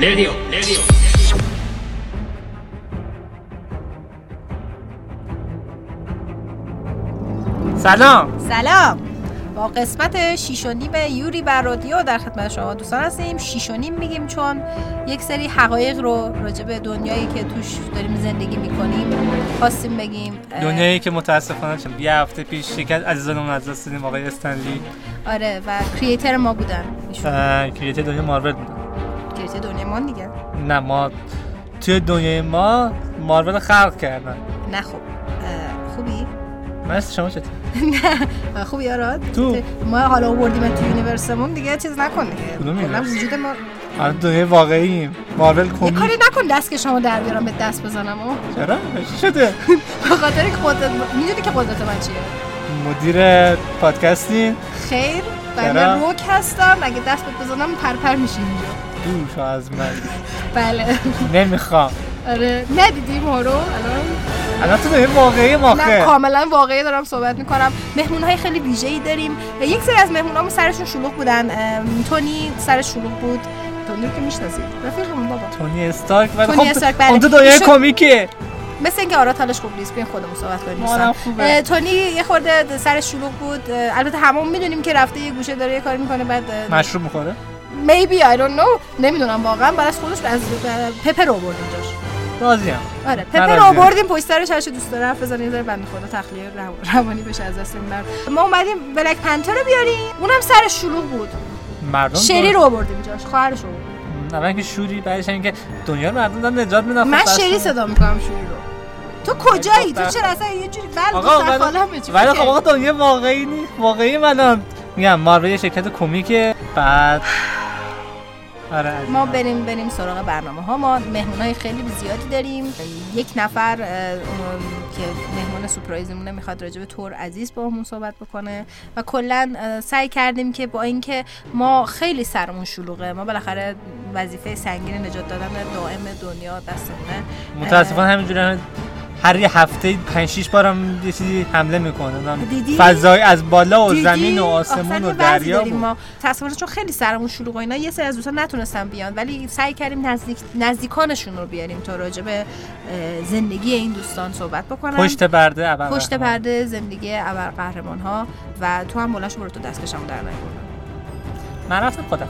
ユーリオンレディオレディオسلام سلام با قسمت شیش و نیم یوری بر رادیو در خدمت شما دوستان هستیم شیش و نیم میگیم چون یک سری حقایق رو راجع به دنیایی که توش داریم زندگی میکنیم خواستیم بگیم اه، دنیایی که متاسفانه چون یه هفته پیش یکی از عزیزانمون از دست دادیم آقای استنلی آره و کریتر ما بودن ایشون اه، کریتر دنیا مارول بودن کریتر دنیا ما دیگه. نه ما توی دنیای ما مارول خلق کردن. نه خب خوبی؟ مرسی شما چطور نه خوبی آراد؟ تو. ما حالا آوردیم تو یونیورسمون دیگه چیز نکن دیگه. کدوم کلا؟ وجود ما آره دنیای واقعییم. مارول یه کمی کاری نکن دست که شما در بیارم به دست بزنم چرا؟ شده؟ به خاطر که قدرت می‌دونی که قدرت من چیه. مدیر پادکستی؟ خیر؟ بنده روک هستم. اگه دست بزنم پرپر میشی اینجا. دوش از من. بله. نمی‌خوام. آره ندیدی ما رو الان؟ الان تو دنیای واقعی ما نه کاملا واقعی دارم صحبت می‌کنم. مهمون های خیلی ویژه ای داریم. یک سری از مهمون سرشون شلوغ بودن. تونی سرش شلوغ بود. تونی که می‌شناسید. رفیقمون بابا. تونی استارک ولی تونی خب استارک، بله. اون تو ایشون- کمیکه. مثل اینکه آراد حالش خوب نیست. بیاین خودمون صحبت کنیم. تونی یه خورده سرش شلوغ بود. البته همون می‌دونیم که رفته یه گوشه داره یه کاری می‌کنه بعد مشروب می‌خوره؟ Maybe I don't know. نمی‌دونم واقعا. از خودش از پپر رو آوردیم جاش راضیم. آره من پپر. آوردیم پشت سرش هرچی دوست داره حرف بزنه یه ذره بنده خدا تخلیه رو- روانی بشه از دست مرد ما اومدیم بلک پنتر رو بیاریم. اونم سرش شلوغ بود. مردم شری رو آوردیم جاش خواهرش رو. اول که شوری بعدش هم که دنیا رو مردم دارن نجات میدن من خب شری صدا می‌کنم شوری رو. تو کجایی؟ تو چرا اصلا یه جوری بله آقا ولی- خب آقا دنیا واقعی نیست واقعی من الان میگم مارول یه شرکت کمیکه. بعد آره. ما بریم بریم سراغ برنامه ها. ما مهمون های خیلی زیادی داریم. یک نفر که مهمون سپرایزمونه می‌خواد راجع به تور عزیز با همون صحبت بکنه. و کلا سعی کردیم که با اینکه ما خیلی سرمون شلوغه ما بالاخره وظیفه سنگین نجات دادن دائم دنیا دستمونه. متاسفانه همینجوری هم هر یه هفته 5 6 بارم یه چیزی حمله می‌کنه؟ فضای از بالا و دیدی؟ زمین و آسمون و دریا بود. ما تصویرش چون خیلی سرمون شلوغ و اینا یه سری از دوستان نتونستن بیان ولی سعی کردیم نزدیک نزدیکانشون رو بیاریم تا راجع به زندگی این دوستان صحبت بکنن پشت پرده ابر پشت. پرده زندگی ابر قهرمان ها و تو هم بلنشو برو تو دستکشم در نیاوردم من رفتم خودم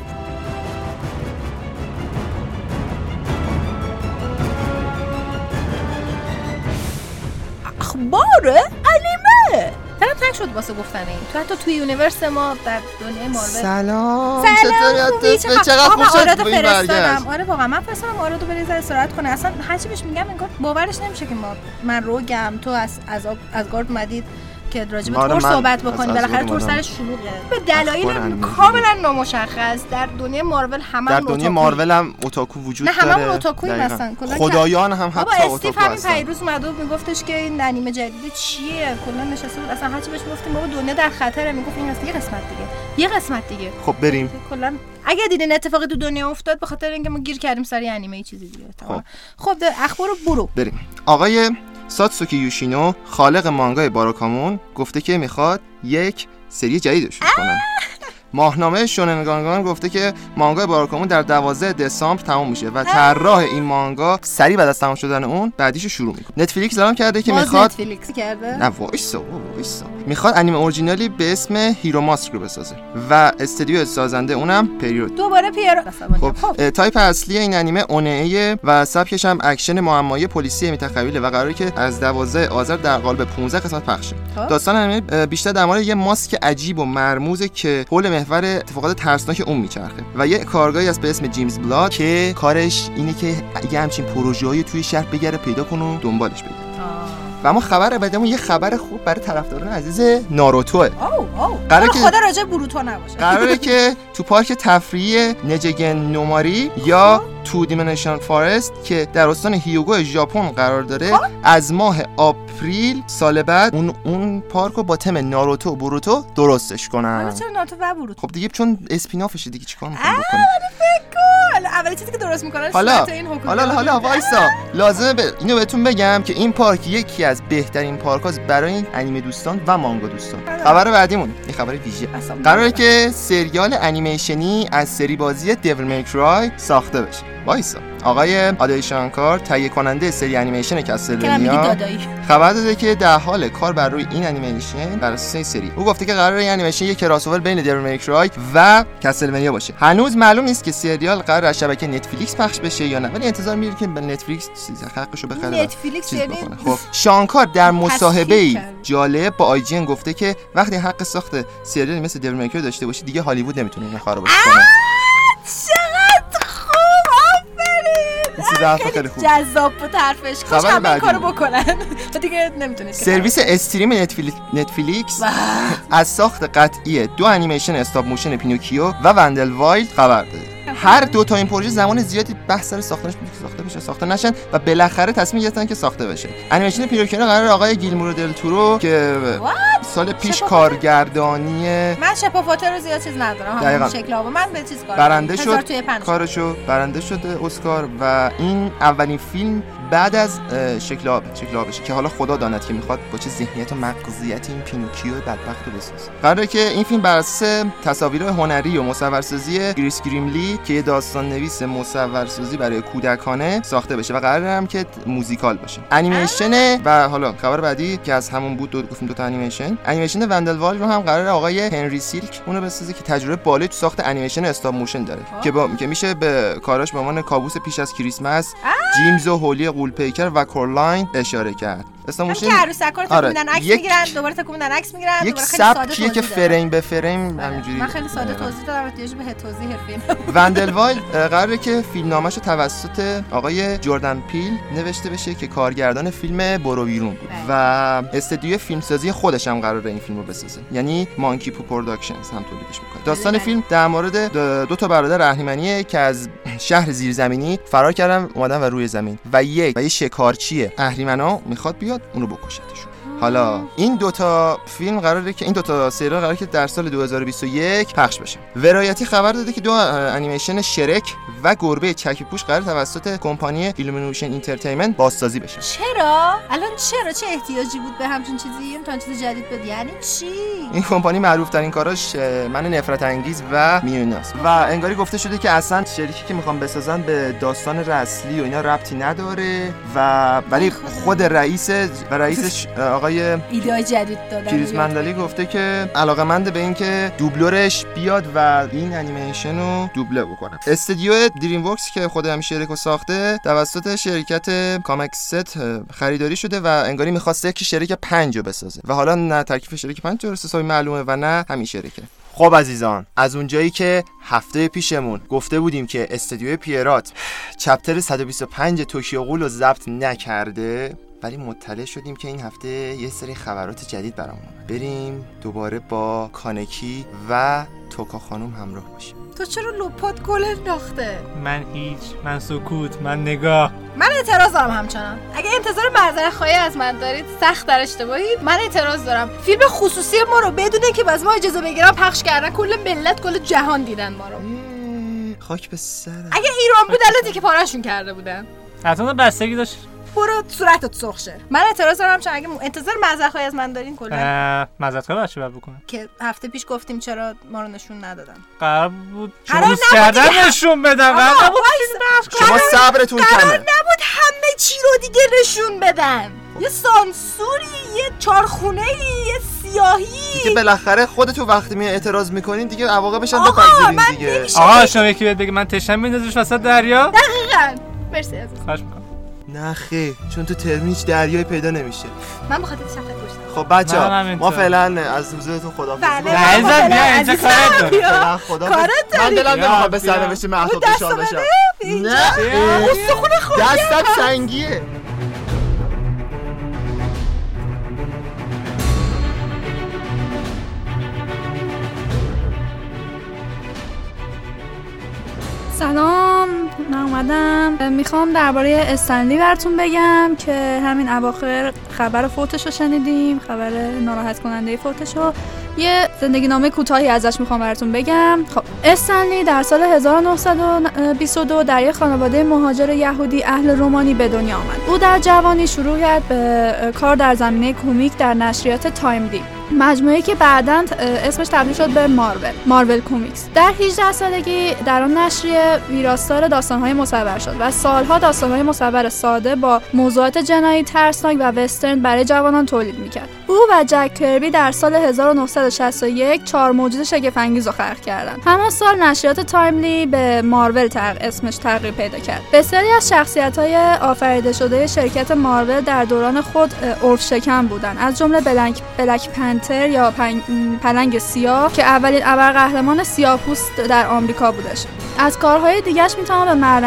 اخبار؟ انیمه تنگ شد واسه گفتن این. تو حتی توی یونیورس ما در دنیای مارول سلام. سلام خوبی؟ چقدر آرادو به این برگشت. فرستادم آره واقعا من فرستادم. آرادو بره ذره استراحت کنه. اصلا هرچی بهش میگم انگار باورش نمیشه که ما من روگم تو از از از گارد اومدید. که راجع به تور صحبت بکنیم. بالاخره تور. سرش شلوغه به دلایل کاملا نامشخص. در دنیای مارول همه در دنیای مارول هم اوتاکو وجود نه، داره. اوتاکوییم دقیقاً. هستن. کلاً خدایان هم حتی استیف اوتاکو همین هستن. پیروز اومده و میگفتش که این انیمه جدید چیه؟ کلا نشسته بود. اصلا هرچی بهش گفتیم بابا دنیا در خطره. می‌گفت این هست یه قسمت دیگه. یه قسمت دیگه. خب بریم. کلا اگه دیدین اتفاقی تو دنیا افتاد به خاطر اینکه ما گیر کردیم سر یه انیمه چیزی دیگه. خب. ده اخبار رو برو. بریم. آقای ساتسوکی یوشینو خالق مانگای باراکامون گفته که می‌خواد یک سری جدید رو شروع کنه. ماهنامه شوننگانگان گفته که مانگای باراکامون در 12 دسامبر تموم میشه و طراح این مانگا سریع بعد از تمام شدن اون بعدیشو شروع می‌کنه. نتفلیکس اعلام کرده که می‌خواد نتفلیکس کرده؟ نه وایسا وایسا. می‌خواد انیمه اورجینالی به اسم Hero Mask رو بسازه و استودیو سازنده اونم پیرو دوباره پیرو خب تایپ اصلی این انیمه ONA ئه و سبکش هم اکشن معمایی پلیسی متخوله و قراره که از 12 آذر در قالب 15 قسمت پخش. خب. داستان انیمه بیشتر در مورد یه ماسک عجیب و مرموزه که حول محور اتفاقات ترسناک اون میچرخه و یه کارآگاهی است به اسم جیمز بلاد که کارش اینه که یه همچین پروژه‌ای توی شهر بگره پیدا کنه و دنبالش بگیره. و اما خبر بعدمون یه خبر خوب برای طرفداران عزیز ناروتوه رو که- خدا راجع بروتو نباشه. قراره که تو پارک تفریحی نجگن نوماری یا تو دیمنشن فارست که در استان هیوگو ژاپن قرار داره. از ماه آپریل سال بعد اون اون پارک رو با تم ناروتو و بروتو درستش حالا کنن چرا ناتو و بروتو خب دیگه چون اسپینافشه دیگه چیکار کن اول چیزی که درست می‌کنن حالا این حالا حالا وایسا. لازمه به اینو بهتون بگم که این پارک یکی از بهترین پارک هاست برای این انیمه دوستان و مانگا دوستان. خبر بعدیمون این خبر ویژه. قراره که سریال انیمیشنی از سری بازی Devil May Cry ساخته بشه. وایسا. آقای آدای شانکار تهیه کننده سری انیمیشن Castlevania خبر داده که در حال کار بر روی این انیمیشن بر اساس این سری. او گفته که قرار این انیمیشن یک کراسوور بین Devil May Cry و Castlevania باشه. هنوز معلوم نیست که سریال قرار از شبکه نتفلیکس پخش بشه یا نه. ولی انتظار میره که به نتفلیکس چیز حقشو بخره نتفلیکس یعنی بکنه. خب شانکار در مصاحبه ای. جالب با IGN گفته که وقتی حق ساخت سریالی مثل May Cry داشته باشی دیگه هالیوود نمی‌تونه اینو خرابش کنه حرف خیلی خوب. جذاب بود حرفش. کاش همه این. کارو بکنن. و دیگه نمی‌تونید سرویس stream نتفلی- نتفلیکس از ساخت قطعی دو انیمیشن stop motion پینوکیو و Wendell & Wild خبر داده هر دو تا این پروژه زمان زیادی بحث سر ساختنش بود که ساخته بشه ساخته نشن و بالاخره تصمیم گرفتن که ساخته بشه. انیمیشن پینوکیو قرار آقای گیرمو دل تورو که سال پیش شباهت؟ کارگردانی من شپافاته رو زیاد چیز ندارم. دقیقاً. شکل آبا من به چیز کار برنده شد کارشو برنده شده اسکار و این اولین فیلم بعد از شکل آب شکل آبشه که حالا خدا داند که می‌خواد با چه ذهنیت و مغزیت این پینوکیو بدبخت رو بسازه. قراره که این فیلم بر اساس تصاویر هنری و مصورسازی گریس گریملی که یه داستان نویس مصورسازی برای کودکانه ساخته بشه و قراره هم که موزیکال باشه. انیمیشن و حالا خبر بعدی که از همون بود دو گفتیم دو تا انیمیشن. انیمیشن وندلوال رو هم قرار آقای هنری سیلک اونو بسازه که تجربه بالایی تو ساخت انیمیشن استاپ موشن داره. که با که میشه به کاراش به عنوان کابوس پیش از کریسمس جیمز و هلوی غول‌پیکر و کورالاین اشاره کرد. stop هم motion که عروسکا رو تکون آره، میدن عکس یک- می‌گیرن دوباره تکون میدن عکس می‌گیرن یک دوباره خیلی ساده سبکیه که. فریم به فریم بله. همینجوری من خیلی ساده دقیقاً. توضیح دادم احتیاج به توضیح حرفی Wendell & Wild اه، قراره که فیلمنامه‌ش رو توسط آقای جردن پیل نوشته بشه که کارگردان فیلم برو بیرون بود بله. و استدیوی فیلمسازی خودش هم قراره این فیلم رو بسازه یعنی Monkeypaw Productions هم تولیدش می‌کنه داستان بله. فیلم در مورد دو, تا برادر اهریمنیه که از شهر زیرزمینی فرار کردن اومدن و روی زمین و یک و یه شکارچی اهریمنا می‌خواد بیاد اونو بکشتشون. حالا این دوتا فیلم قراره که این دوتا سریال قراره که در سال 2021 پخش بشه. ورایتی خبر داده که دو انیمیشن شرک و گربه چکمه پوش قراره توسط کمپانی ایلومینیشن اینترتینمنت بازسازی بشه. چرا؟ الان چرا؟ چه احتیاجی بود به همچین چیزی؟ تا چیز جدید بده یعنی چی؟ این کمپانی معروف ترین کاراش من نفرت انگیز و مینیوناست. و انگاری گفته شده که اصلا شرکی که می‌خوان بسازن به داستان اصلی و اینا ربطی نداره و ولی خود رئیس و رئیسش اه، آقای ایده جدید دادن. کریس ملدندری گفته که علاقه به این که دوبلورش بیاد و این انیمیشن رو دوبله بکنه. استودیو دریم ورکس که خود هم شرکو ساخته توسط شرکت کامکست خریداری شده و انگاری می‌خواسته که شرکت پنج رو بسازه. و حالا نه ترکیب شرکت پنج درست حسابی معلومه و نه همین شرکه خب عزیزان از اونجایی که هفته پیشمون گفته بودیم که استودیو پیرات چپتر 125 توکیو غول رو ضبط نکرده ولی مطلع شدیم که این هفته یه سری خبرات جدید برامون اومد. بریم دوباره با کانکی و توکا خانم همراه باشیم. تو چرا لپات گل انداخته؟ من هیچ من سکوت من نگاه. من اعتراض دارم همچنان. اگه انتظار معذرت خواهی از من دارید سخت در اشتباهید من اعتراض دارم. فیلم خصوصی ما رو بدون اینکه از ما اجازه بگیرن پخش کردن کل ملت کل جهان دیدن ما رو. خاک به سر اگه ایران بود البته که پارشون کرده بودن. حتما بستگی داشت برو صورتت سرخ شه من اعتراض دارم چون اگه انتظار خواهی از من دارین کلا. کار بچه باید بکنم که هفته پیش گفتیم چرا ما رو نشون ندادن. قرار بود قرار نبود کردن. نشون بدم قرار. شما صبرتون قرار کمه. نبود همه چی رو دیگه نشون بدن. یه سانسوری یه چارخونه یه سیاهی. دیگه بالاخره خودتون وقتی می اعتراض می‌کنین دیگه عواقبش هم بپذیرین دیگه. آقا شما یکی بهت بگه من تشنم میندازش وسط دریا؟ دقیقاً. مرسی عزیز خواهش می‌کنم. نه خیر چون تو ترمین هیچ دریایی پیدا نمیشه من بخاطر شفقت گوشتم خب بچه منم ما. فعلا از حضورتون خدا بله. نه عزیزم بیا اینجا کارت دارم خدا من؟ دلم نمی‌خواد به بیا. سرنوشت محتاب بده. بشم. نه استخون خودی دستم سنگیه سلام اومدم. می‌خوام درباره استنلی براتون بگم که همین اواخر خبر فوتش رو شنیدیم خبر ناراحت کننده فوتش رو یه زندگی نامه کوتاهی ازش می‌خوام براتون بگم. خب استن لی در سال 1922 در یک خانواده مهاجر یهودی اهل رومانی به دنیا آمد. او در جوانی شروع کرد به کار در زمینه کمیک در نشریات تایملی مجموعه که بعدا اسمش تبدیل شد به مارول مارول کمیکس. در 18 سالگی در آن نشریه ویراستار داستانهای مصور شد و سالها داستانهای مصور ساده با موضوعات جنایی ترسناک و وسترن برای جوانان تولید می‌کرد. او و جک کربی در سال 1961 چهار موجود شگفت‌انگیز رو خلق کردند. همان سال نشریات تایملی به مارول تغ... اسمش تغییر پیدا کرد. بسیاری از شخصیت‌های آفریده شده شرکت مارول در دوران خود عرف شکن بودند. از جمله Black Black Panther یا پلنگ سیاه که اولین ابرقهرمان سیاه‌پوست در آمریکا بودش. از کارهای دیگرش می‌تونم به مرد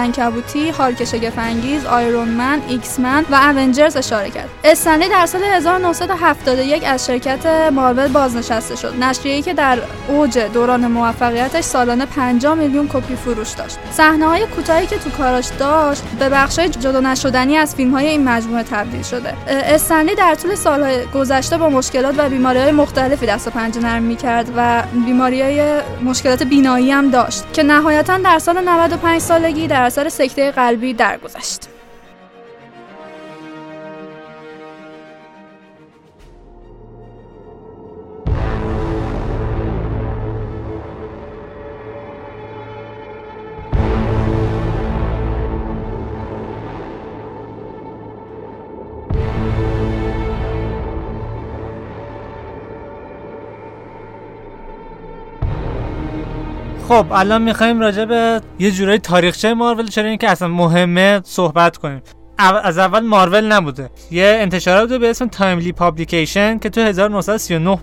هالک شگفت‌انگیز، Iron Man، X-Men و Avengers اشاره کرد. استن لی در سال 1971 از شرکت مارول بازنشسته شد. نشریه‌ای که در اوج دوران موفقیتش سالانه 50 میلیون کپی فروش داشت. صحنه‌های کوتاهی که تو کاراش داشت به بخشای جدا نشدنی از فیلم‌های این مجموعه تبدیل شده. استن لی در طول سالهای گذشته با مشکلات و بیماری‌های مختلفی دست و پنجه نرم می‌کرد و بیماری‌های مشکلات بینایی هم داشت که نهایتاً در سال 95 سالگی در اثر سکته قلبی درگذشت. خب الان می‌خوایم راجع به یه جورایی تاریخچه مارول چرا اینکه اصلا مهمه صحبت کنیم. از اول مارول نبوده. یه انتشار بوده به اسم Timely Publication که تو 1939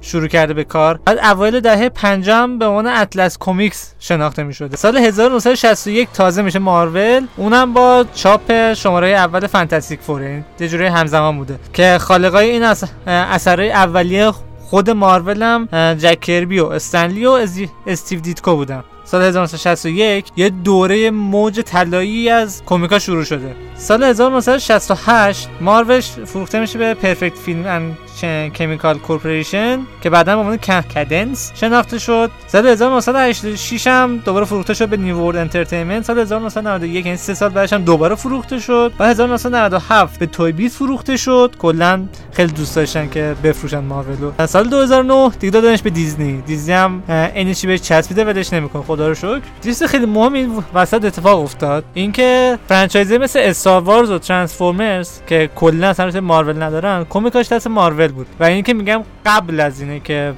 شروع کرده به کار. بعد اوایل دهه 50 به عنوان Atlas Comics شناخته می شده سال 1961 تازه میشه مارول. اونم با چاپ شماره اول Fantastic Four یعنی یه جوری همزمان بوده. که خالقای این اثرهای اولیه خود مارول هم جک کربی و استن لی و استیو دیتکو بودن. سال 1961 یه دوره موج طلایی از کمیکا شروع شده. سال 1968 مارول فروخته میشه به Perfect Film Chemical Corporation که بعدا به عنوان Cadence شناخته شد. سال 1986 هم دوباره فروخته شد به New World Entertainment. سال 1991 یعنی سه سال بعدش هم دوباره فروخته شد. و 1997 به Toy Biz فروخته شد. کلا خیلی دوست داشتن که بفروشن مارولو سال 2009 دیگه دادنش به دیزنی. دیزنی هم اینی چی بهش چسبیده ولش نمی‌کنه. خدا رو شکر. چیز خیلی مهم این وسط اتفاق افتاد. اینکه franchise ی مثل Star Wars و Transformers که کلا اصلا مارول ندارن کمیکاش دست مارول بود. و اینکه میگم قبل از اینه که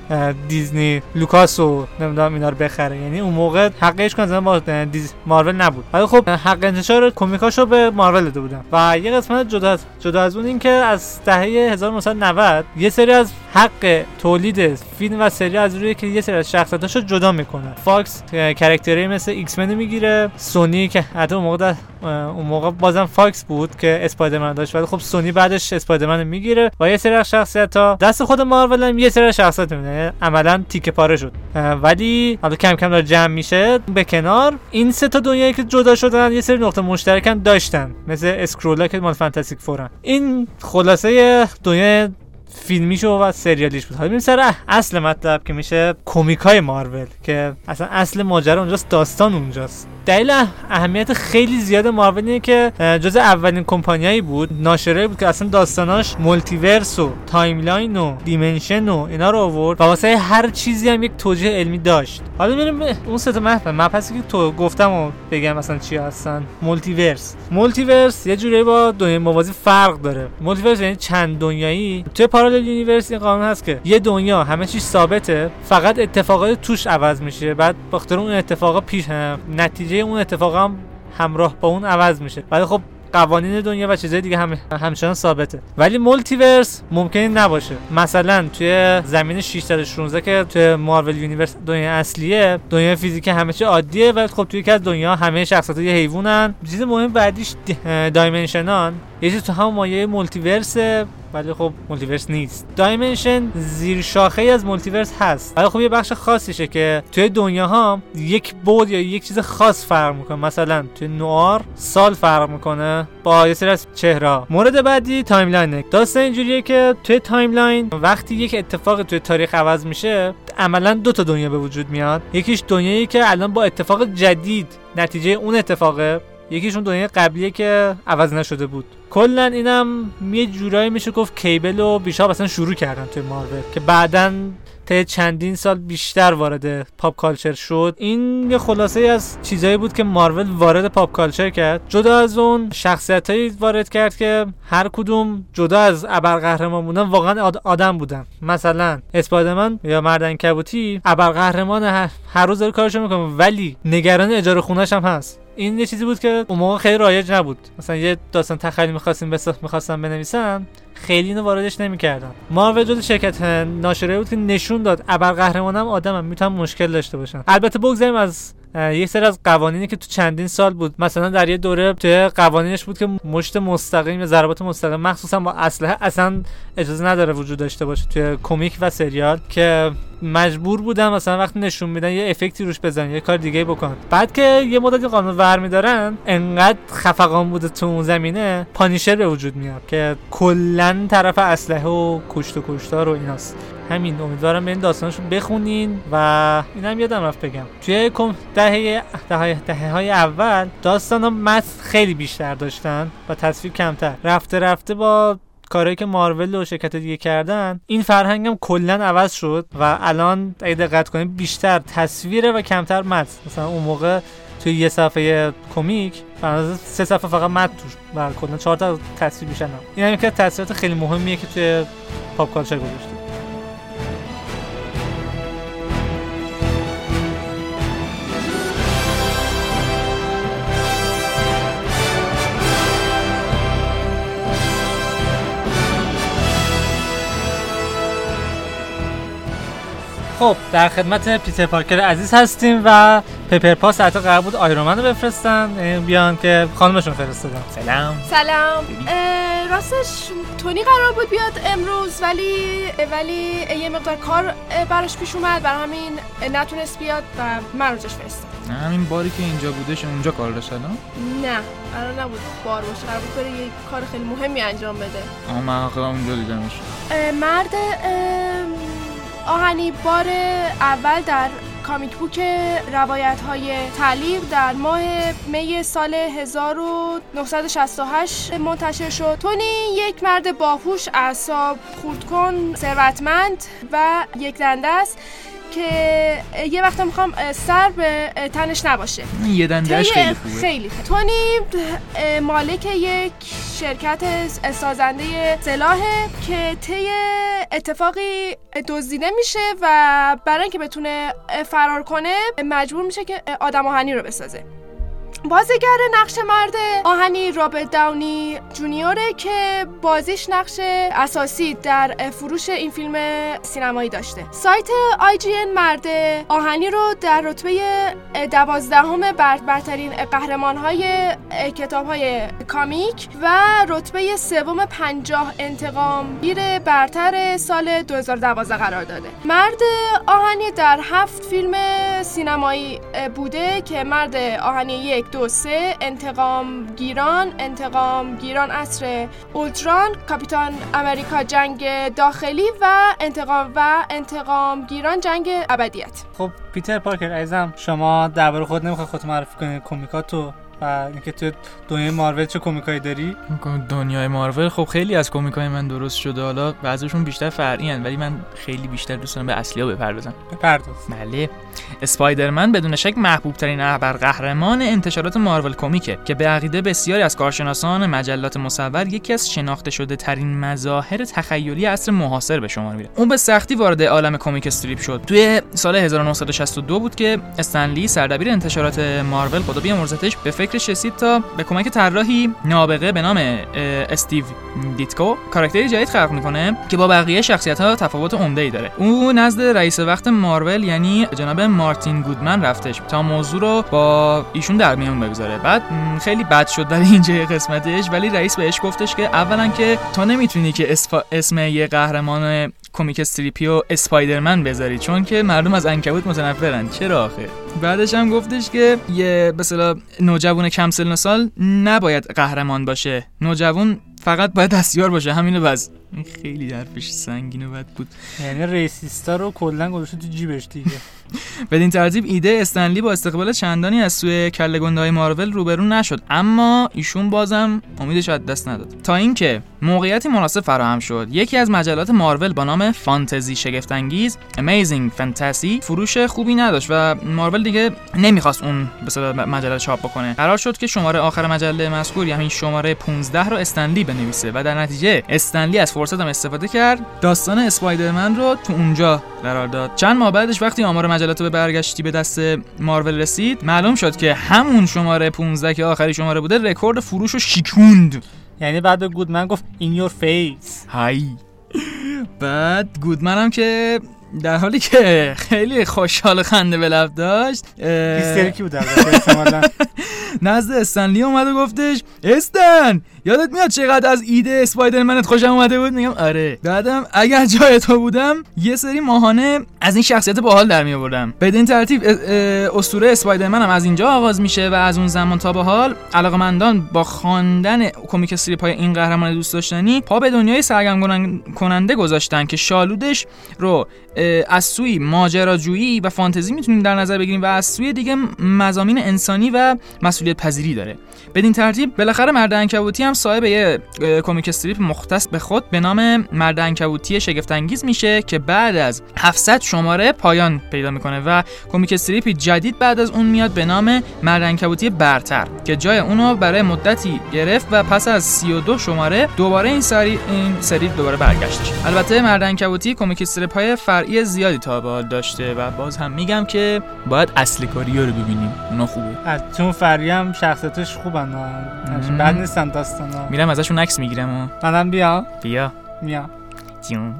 دیزنی لوکاس و نمی‌دونم اینا رو بخره. یعنی اون موقع حقش کنه با دیز مارول نبود. ولی خب حق انتشار کمیکاشو به مارول داده بودن. و یه قسمت جدا جدا از اون اینکه از دهه 1990 یه سری از حق تولید فیلم و سری از روی که یه سری از شخصیتاشو جدا می‌کنه. فاکس character ی مثل X-Men می‌گیره. سونی که حتی اون موقع اون موقع بازم فاکس بود که Spider-Man داشت. ولی خب سونی بعدش Spider-Man می‌گیره. و یه سری از شخصیت ها دست خود مارول هم یه سری شخصیت میده عملا تیکه پاره شد. ولی حالا کم کم داره جمع میشه. به کنار این سه تا دنیایی که جدا شدن یه سری نقطه مشترکن داشتن. مثل Skrull ا که مال Fantastic Four ن این خلاصه دنیای فیلمیشو و سریالیش بود. حالا سر اصل مطلب که میشه کمیک های مارول که اصلا اصل ماجرا اونجاست داستان اونجاست. دلیل اهمیت خیلی زیاد مارول اینه که جز اولین کمپانیایی بود ناشره بود که اصلا داستاناش multiverse و timeline و dimension و اینا رو آورد و واسه هر چیزی هم یک توجیه علمی داشت. حالا میریم اون سه تا مبحثی که تو گفتم و بگم مثلا چی هستن. multiverse. multiverse یه جوری با دنیای موازی فرق داره. multiverse یعنی چند دنیایی. توی parallel universe این قانون هست که یه دنیا همه چیز ثابته فقط اتفاقات توش عوض میشه بعد بخاطر اون اتفاقا پیش نتیجه اون اتفاق هم همراه با اون عوض میشه. ولی خب قوانین دنیا و چیزهای دیگه هم همچنان ثابته. ولی multiverse ممکنه نباشه. مثلا توی زمین 616 که توی Marvel Universe دنیا اصلیه دنیا فیزیکی همه چی عادیه ولی خب توی از دنیا همه شخصیت‌ها یه حیوانن. چیز مهم بعدیش dimension ان یه چیز تو هم مایه multiverse ولی خب multiverse نیست. dimension زیر شاخه از multiverse هست. ولی خب یه بخش خاصیشه که توی دنیا ها یک بود یا یک چیز خاص فرق می‌کنه. مثلا توی noir سال فرق می‌کنه با یه سری از چهره مورد بعدی timeline داستان اینجوریه که توی timeline وقتی یک اتفاق توی تاریخ عوض میشه عملا دو تا دنیا به وجود میاد. یکیش دنیایی که الان با اتفاق جدید نتیجه اون اتفاقه. یکیشون دنیای قبلیه که عوض نشده بود. کلا اینم یه جورایی میشه گفت کیبل و بیشاب اصلا شروع کردن توی مارول که بعدا طی چندین سال بیشتر وارد pop culture شد. این یه خلاصه از چیزایی بود که مارول وارد pop culture کرد. جدا از اون شخصیتایی وارد کرد که هر کدوم جدا از ابرقهرمان بودن واقعا آد- آدم بودن. مثلا اسپایدرمن یا مرد عنکبوتی ابرقهرمان هر, روز داره کارشو می‌کنه ولی نگران اجاره خونش هم هست. این یه چیزی بود که اون موقع خیلی رایج نبود. مثلا یه داستان تخیلی می‌خواستیم بس... می‌خواستم بنویسن خیلی اینو واردش نمی‌کردن. مارول جز شرکت ناشره بود که نشون داد ابرقهرمانم آدمم می‌تونن مشکل داشته باشن البته بگذاریم از یه سری از قوانینی که تو چندین سال بود. مثلا در یه دوره توی قوانینش بود که مشت مستقیم یا ضربات مستقیم مخصوصا با اسلحه اصلا اجازه نداره وجود داشته باشه توی کمیک و سریال که مجبور بودن مثلا وقتی نشون میدن یه افکتی روش بزنن یه کار دیگه بکن بعد که یه مدت قانون ور میدارن انقدر خفقان بوده تو اون زمینه پانیشر به وجود میاد که کلا طرف اسلحه و کشت و کشتار و ایناست. همین امیدوارم به این داستانشو بخونین و اینم یادم رفت بگم. توی دهه دهه, دهه های اول داستان ها متن خیلی بیشتر داشتن و تصویر کمتر. رفته رفته با کارهایی که مارول و شرکت دیگه کردن این فرهنگ هم کلا عوض شد و الان اگه دقت کنید بیشتر تصویره و کمتر متن مثلا اون موقع توی یه صفحه کمیک بنابراین سه صفحه فقط متن توش و کلا چهار تا تصویر نه. این هم یکی از تاثیرات خیلی مهمیه که توی پاپ کالچر گذاشته. خب در خدمت پیتر پارکر عزیز هستیم و پپر پاس حتی قرار بود آیرومن رو بفرستن. بیان که خانمشون فرستادن. سلام. سلام. راستش تونی قرار بود بیاد امروز ولی ولی یه مقدار کار براش پیش اومد. برای همین نتونست بیاد و من رو جاش فرستادم نه همین باری که اینجا بودش اونجا کار داشت الان؟ نه قرار نبود بار باشه. قرار بود بره یه کار خیلی مهمی انجام بده. آه من آخه اونجا دیدمش. مرد ام، آهنی بار اول در کامیک بوک روایت های تعلیق در ماه می سال 1968 منتشر شد. تونی یک مرد باهوش اعصاب خوردکن ثروتمند و یک دنده است. که یه وقتا می‌خوام سر به تنش نباشه. یه دندهش خیلی خوبه. خیلی. تونی مالک یک شرکت سازنده سلاحه که طی اتفاقی دزدیده میشه و برای اینکه بتونه فرار کنه مجبور میشه که آدم آهنی رو بسازه. بازیگر نقش مرد آهنی رابرت داونی جونیوره که بازیش نقش اساسی در فروش این فیلم سینمایی داشته. سایت IGN مرد آهنی رو در رتبه دوازدهم بر برترین قهرمان های کتاب های کامیک و رتبه سوم پنجاه انتقام گیر برتر سال 2012 قرار داده. مرد آهنی در هفت فیلم سینمایی بوده که مرد آهنی یک دو سه انتقام گیران انتقام گیران اصر اولتران کاپیتان امریکا جنگ داخلی و انتقام و انتقام گیران جنگ ابدیت. خب پیتر پارکر عزیزم شما درباره خود نمی‌خوای خودت معرفی کنی کمیکاتو و اینکه تو دنیای مارول چه کمیکایی داری؟ دنیای مارول خب خیلی از کمیکای من درست شده. حالا بعضیشون بیشتر فرعی هن ولی من خیلی بیشتر دوست دارم به اصلی ها بپردازم. بپرداز. بله. اسپایدرمن بدون شک محبوب ترین ابرقهرمان انتشارات مارول کمیکه که به عقیده بسیاری از کارشناسان مجلات مصور یکی از شناخته شده ترین مظاهر تخیلی عصر معاصر به شمار میره. اون به سختی وارد عالم کمیک استریپ شد. توی سال 1962 بود که استنلی سردبیر انتشارات مارول خدا بیامرزتش به فکر فکرش رسید تا به کمک طراحی نابغه به نام استیو دیتکو کاراکتری جدید خلق می‌کنه که با بقیه شخصیت ها تفاوت عمده ای داره. او نزد رئیس وقت مارول یعنی جناب مارتین گودمن رفتش تا موضوع رو با ایشون در میون بگذاره. بعد خیلی بد شد در اینجا قسمتش ولی رئیس بهش گفتش که اولا که تا نمی‌تونی که اسم یه قهرمان کمیک استریپی و اسپایدرمن بذاری چون که مردم از عنکبوت متنفرن. چرا آخه؟ بعدش هم گفتش که یه به نوجوان کم سن سال نباید قهرمان باشه. نوجوان فقط باید دستیار باشه. همینو بس. این خیلی حرفش سنگین و بد بود. یعنی ریسیستا رو کلا گذاشته تو جیبش دیگه. بدین ترتیب ایده استنلی با استقبال چندانی از سوی کله های مارول روبرو نشد. اما ایشون بازم امیدش از دست نداد. تا اینکه موقعیتی مناسب فراهم شد. یکی از مجلات مارول با نام فانتزی شگفت‌انگیز Amazing Fantasy فروش خوبی نداشت و مارول دیگه نمی‌خواست اون به مجله چاپ بکنه. قرار شد که شماره آخر مجله مذکور یعنی شماره 15 رو استنلی بنویسه. و در نتیجه استنلی از فرصت هم استفاده کرد. داستان اسپایدرمن رو تو اونجا قرار داد. چند ماه بعدش وقتی آمار مجلات به برگشتی به دست مارول رسید معلوم شد که همون شماره 15 که آخری شماره بوده رکورد فروش رو شیکوند. یعنی بعد گودمن گفت in your face. های بعد گودمن هم که در حالی که خیلی خوشحال و خنده به لب داشت هیستریکی بود. نزد استنلی اومد و گفتش استن یادت میاد چقدر از ایده اسپایدرمنت خوشم اومده بود؟ میگم آره. بعدم اگر جای تو بودم یه سری ماهانه از این شخصیت باحال در می آوردم. بدین ترتیب اسطوره اسپایدرمن هم از اینجا آغاز میشه و از اون زمان تا به حال علاقمندان با خواندن کمیک استریپ های این قهرمان دوست داشتنی پا به دنیای سرگرم کنن- کننده گذاشتن که شالودش رو از سوی ماجراجویی و فانتزی می‌تونیم در نظر بگیریم و از سوی دیگه مزامین انسانی و مسئولیت پذیری داره. بدین ترتیب بالاخره مرد عنکبوتی هم صاحب یه کمیک استریپ مختص به خود به نام مرد عنکبوتی شگفت انگیز میشه که بعد از 700 شماره پایان پیدا می‌کنه و کمیک استریپی جدید بعد از اون میاد به نام مرد عنکبوتی برتر که جای اونو برای مدتی گرفت و پس از 32 شماره دوباره این سری این سری دوباره برگشتش البته مرد عنکبوتی کمیک استریپ های فرعی زیادی تا به حال داشته و باز هم میگم که باید اصل کاری رو ببینیم. اونا خوبه. از چون فری هم شخصیتش خوبن. بد نیستن داستان ها میرم ازشون عکس می‌گیرم و منم بیا. بیا. بیا جون.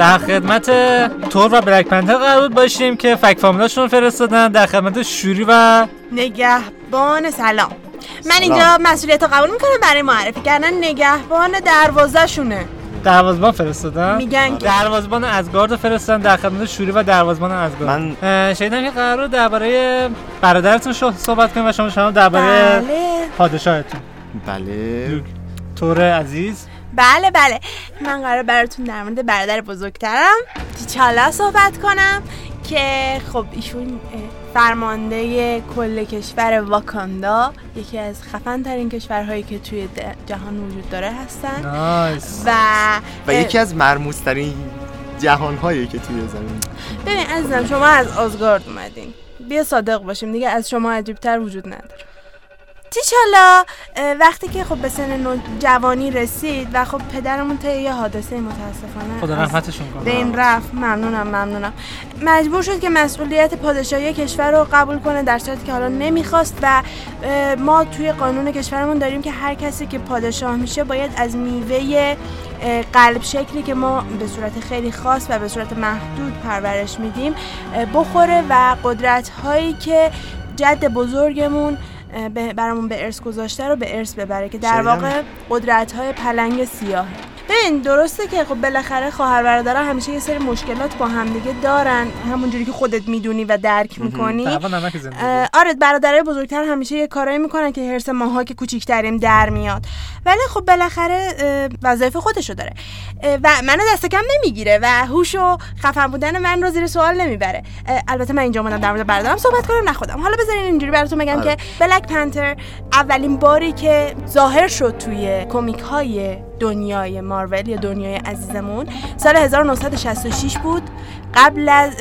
در خدمت تور و بلک پنتر قرار بود باشیم که فک فامیلاشون رو فرستادن در خدمت شوری و نگهبان سلام. من سلام. اینجا مسئولیت رو قبول می‌کنم برای معرفی کردن نگهبان دروازه شونه دروازبان فرستادن؟ میگن که دروازبان ازگارد رو فرستادن در خدمت شوری و دروازبان ازگارد. من اه، شنیدم که قرار درباره برادرتون شو- صحبت کنیم و شما شما درباره بله. پادشاهتون. بله. تور عزیز. بله بله. من قرار براتون در مورد برادر بزرگترم تیچالا صحبت کنم که خب ایشون فرمانده کل کشور واکاندا یکی از خفن ترین کشورهایی که توی جهان وجود داره هستن. نایس. و و یکی از مرموزترین جهان هایی که توی زمین. ببین عزیزم شما از آزگارد اومدین. بیا صادق باشیم دیگه از شما عجیبتر وجود نداره. تیچالا وقتی که خب به سن جوانی رسید و خب پدرمون طی یه حادثه متاسفانه خدا رحمتشون کنه. بین رفت. ممنونم ممنونم. مجبور شد که مسئولیت پادشاهی کشور رو قبول کنه در صورتی که حالا نمی‌خواست و ما توی قانون کشورمون داریم که هر کسی که پادشاه میشه باید از میوه قلب شکلی که ما به صورت خیلی خاص و به صورت محدود پرورش میدیم بخوره و قدرت هایی که جد بزرگمون به- برامون به ارث گذاشته رو به ارث ببره که در. واقع قدرت های پلنگ سیاهه ببین درسته که خب بالاخره خواهر برادرها همیشه یه سری مشکلات با همدیگه دارن همونجوری که خودت می‌دونی و درک می‌کنی. آره برادرای بزرگتر همیشه یه کارایی می‌کنن که حرس ماها که کوچیکتریم در میاد. ولی خب بالاخره وظایف خودشو داره. و منو دست کم نمی‌گیره و هوش و خفن بودن من رو زیر سوال نمی‌بره. البته من اینجا اومدم در مورد برادرم صحبت کنم نه خودم. حالا بذارین اینجوری براتون بگم آره. که بلک پنتر اولین باری که ظاهر شد توی کمیک های دنیای مارول یا دنیای عزیزمون سال 1966 بود. قبل از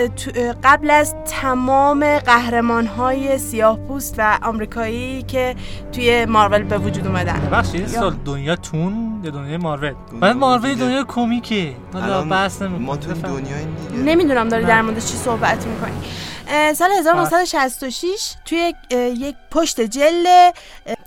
قبل از تمام قهرمان های سیاه پوست و آمریکایی که توی مارول به وجود اومدن. بخشی سال دنیا تون یا دنیای مارول؟ من مارول دنیا کمیکه. حالا بحث ما تو این دنیای دیگه. نمی‌دونم داری در مورد چی صحبت می‌کنی. سال 1966 توی یک پشت جل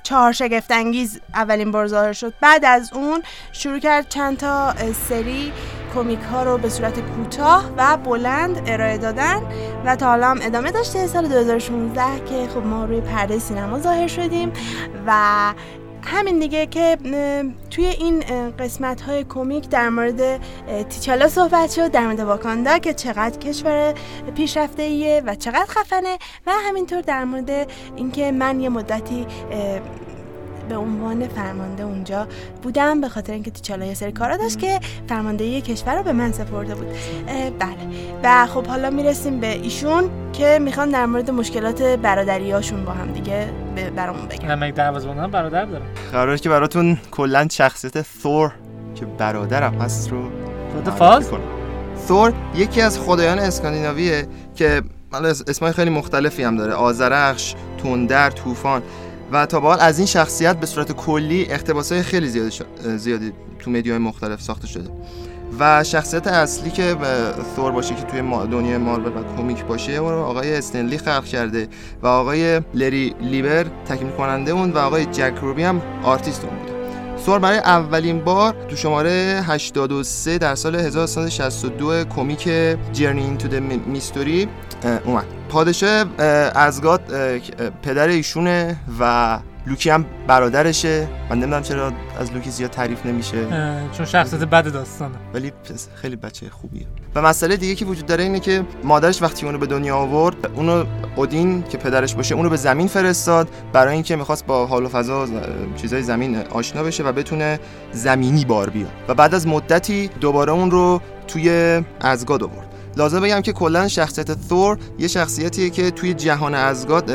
چهار شگفت انگیز اولین بار ظاهر شد. بعد از اون شروع کرد چند تا سری کمیک ها رو به صورت کوتاه و بلند ارائه دادن و تا حالا هم ادامه داشته. سال 2016 که خب ما روی پرده سینما ظاهر شدیم و همین دیگه که توی این قسمت های کمیک در مورد تیچالا صحبت شد در مورد واکاندا که چقدر کشور پیشرفته ایه و چقدر خفنه و همینطور در مورد اینکه من یه مدتی به عنوان فرمانده اونجا بودم به خاطر اینکه تیچالا یه سری کارا داشت که فرماندهی کشور رو به من سپرده بود. بله. و خب حالا می‌رسیم به ایشون که می‌خوان در مورد مشکلات برادریاشون با هم دیگه برامون بگن. نمک دروازه‌بان برادر دارم. قراره که براتون کلا شخصیت ثور که برادرم هست رو فاز؟ ثور یکی از خدایان اسکاندیناویه که اسمای خیلی مختلفی هم داره. آزرخش، توندر، طوفان. و تا به حال از این شخصیت به صورت کلی اقتباسای خیلی زیادی, زیادی تو media ی مختلف ساخته شده. و شخصیت اصلی که ثور باشه که توی دنیای مارول و کمیک باشه اون آقای استن لی خلق کرده و آقای لری لیبر تکمیل کننده اون و آقای جک کربی هم آرتیست اون بوده. ثور برای اولین بار تو شماره 83 در سال 1962 کمیک Journey into the Mystery اومد. پادشاه ازگاد پدر ایشونه و لوکی هم برادرشه. من نمی‌دونم چرا از لوکی زیاد تعریف نمیشه. چون شخصیت بد داستانه. ولی خیلی بچه خوبیه. و مسئله دیگه که وجود داره اینه که مادرش وقتی اونو به دنیا آورد اونو اودین که پدرش باشه اونو به زمین فرستاد برای اینکه می‌خواست با حال و فضا چیزای زمین آشنا بشه و بتونه زمینی بار بیاد. و بعد از مدتی دوباره اون رو توی ازگاد آورد. لازم بگم که کلا شخصیت ثور یه شخصیتیه که توی جهان ازگاد